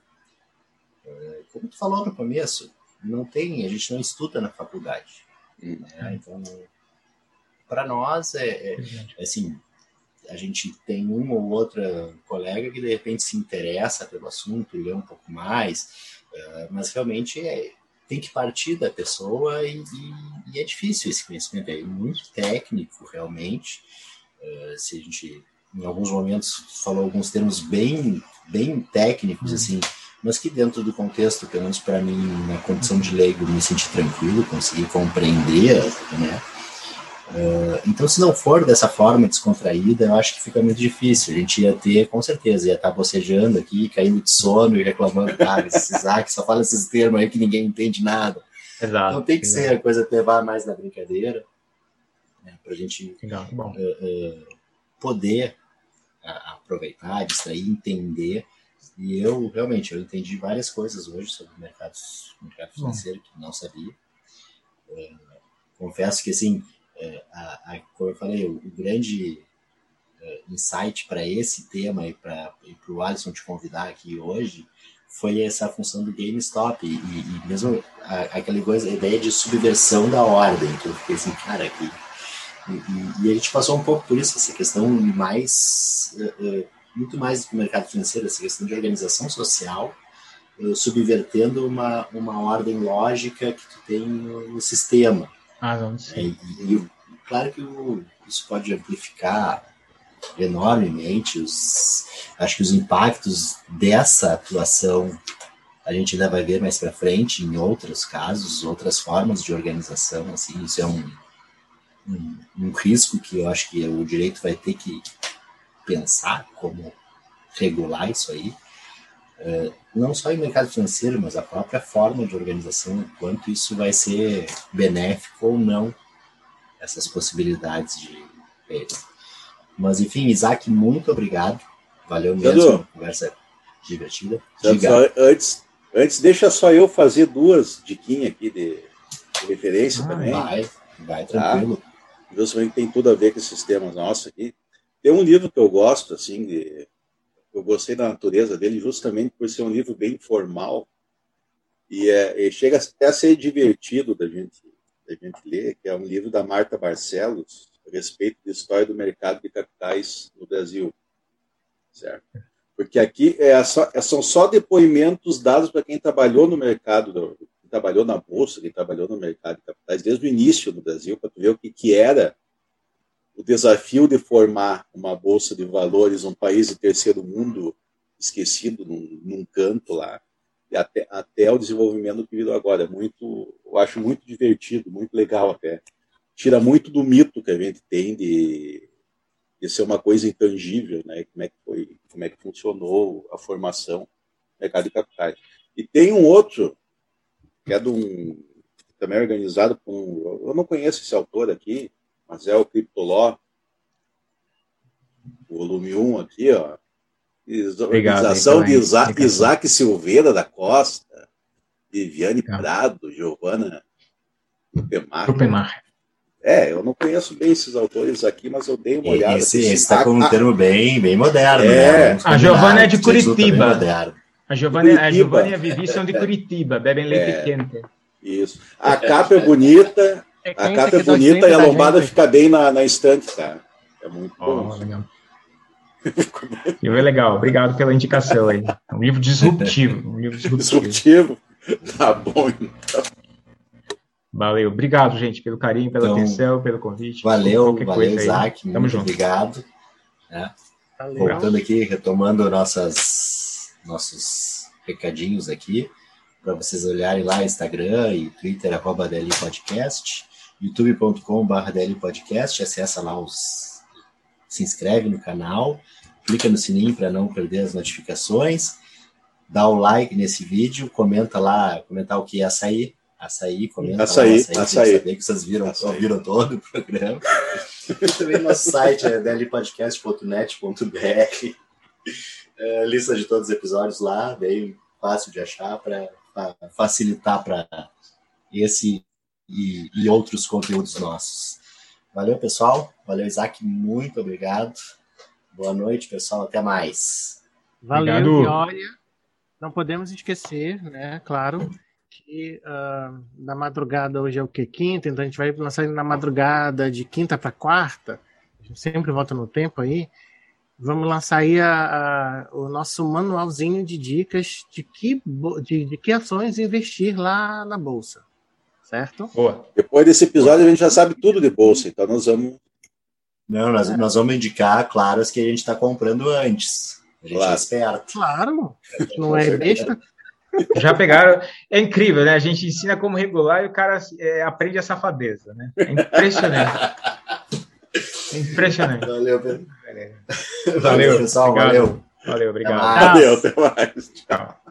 é, como tu falou no começo, não tem, a gente não estuda na faculdade. Hum. Né? Então, para nós, é, é, é, assim, a gente tem uma ou outra colega que de repente se interessa pelo assunto, lê um pouco mais, uh, mas realmente é, tem que partir da pessoa e, e, e, é difícil esse conhecimento, é muito técnico realmente. Uh, se a gente, em alguns momentos, falou alguns termos bem, bem técnicos, uhum. assim, mas que dentro do contexto, pelo menos para mim, na condição de leigo, me senti tranquilo, consegui compreender, né? Uh, então, se não for dessa forma descontraída, eu acho que fica muito difícil. A gente ia ter, com certeza, ia estar bocejando aqui, caindo de sono e reclamando, cara, esse Isaac só fala esses termos aí que ninguém entende nada. Exato. Então tem que exato. ser a coisa levar mais na brincadeira, né, para a gente uh, uh, poder aproveitar, distrair, entender. E eu, realmente, eu entendi várias coisas hoje sobre o mercado, mercado financeiro que não sabia. confesso que, assim, é, a, a, como eu falei, o, o grande uh, insight para esse tema e para o Alisson te convidar aqui hoje foi essa função do GameStop e, e, e mesmo a, aquela coisa, a ideia de subversão da ordem, que eu fiquei assim, cara, aqui. E, e, a gente passou um pouco por isso, essa questão mais, uh, uh, muito mais do que o mercado financeiro, essa questão de organização social, subvertendo uma, uma ordem lógica que tu tem no, no sistema. Ah, não sei. É, e, e, claro que o, isso pode amplificar enormemente os, acho que os impactos dessa atuação a gente ainda vai ver mais para frente em outros casos, outras formas de organização, assim, isso é um, um, um risco que eu acho que o direito vai ter que pensar como regular isso aí, uh, não só em mercado financeiro, mas a própria forma de organização, quanto isso vai ser benéfico ou não, essas possibilidades de. Mas, enfim, Isaac, muito obrigado. Valeu mesmo. Sandro, conversa divertida. Só, antes, antes, deixa só eu fazer duas diquinhas aqui de, de referência ah, também. Vai, vai tranquilo. Tá? Justamente tem tudo a ver com esses temas nossos aqui. Tem um livro que eu gosto, assim, de, eu gostei da natureza dele justamente por ser um livro bem formal e, é, e chega até a ser divertido da gente, da gente ler, que é um livro da Marta Barcelos a respeito da história do mercado de capitais no Brasil, certo? Porque aqui é só, é, são só depoimentos dados para quem trabalhou no mercado, quem trabalhou na bolsa, quem trabalhou no mercado de capitais desde o início no Brasil, para ver o que, que era o desafio de formar uma bolsa de valores, um país de terceiro mundo esquecido num, num canto lá, até, até o desenvolvimento que virou agora. É muito, eu acho muito divertido, muito legal até. Tira muito do mito que a gente tem de, de ser uma coisa intangível, né? Como é que foi, como é que funcionou a formação do mercado de capitais. E tem um outro que é de um também organizado por um, eu não conheço esse autor aqui, mas é o Criptoló, volume 1 aqui, ó. Organização de Isaac, Isaac, Silveira da Costa, Viviane Legal. Prado, Giovana Rupemar. É, eu não conheço bem esses autores aqui, mas eu dei uma olhada. Esse está com um termo bem, bem moderno. É. Né? A Giovana é de Curitiba. A Giovana, a Giovana e a Vivi são de Curitiba, bebem leite é. quente. Isso. A capa é bonita, a capa é bonita e a lombada fica bem na, na estante, cara. É muito bom. Oh, legal. é legal, obrigado pela indicação aí. É um livro disruptivo. Um livro disruptivo. disruptivo. Tá bom, então. Valeu, obrigado, gente, pelo carinho, pela então, atenção, pelo convite. Valeu, valeu, Isaac. Tamo muito junto. obrigado. É. Voltando aqui, retomando nossas, nossos recadinhos aqui, para vocês olharem lá Instagram e Twitter, arroba DL Podcast, youtube.com.br Podcast, acessa lá os. se inscreve no canal, clica no sininho para não perder as notificações, dá o like nesse vídeo, comenta lá, comentar o que ia sair Açaí, comenta açaí, lá, açaí, açaí. saber que vocês viram, ouviram todo o programa. Também nosso site é delipodcast.net.br. É, lista de todos os episódios lá, bem fácil de achar para facilitar para esse e, e outros conteúdos nossos. Valeu, pessoal. Valeu, Isaac. Muito obrigado. Boa noite, pessoal. Até mais. Valeu, Obrigado. e olha, não podemos esquecer, né, claro, que uh, na madrugada hoje é o que? Quinta, então a gente vai lançar na madrugada de quinta para quarta, a gente sempre volta no tempo aí, vamos lançar aí a, a, o nosso manualzinho de dicas de que, de, de que ações investir lá na Bolsa, certo? Boa. Depois desse episódio a gente já sabe tudo de Bolsa, então nós vamos... Não, nós, nós vamos indicar, claro, as que a gente está comprando antes. A gente claro. é esperto. Claro, não é besta. Já pegaram. É incrível, né? A gente ensina como regular e o cara é, aprende a safadeza, né? É impressionante. É impressionante. Valeu, Pedro. Valeu, valeu pessoal. Obrigado. Valeu. Valeu, obrigado. Valeu, até mais. Tchau.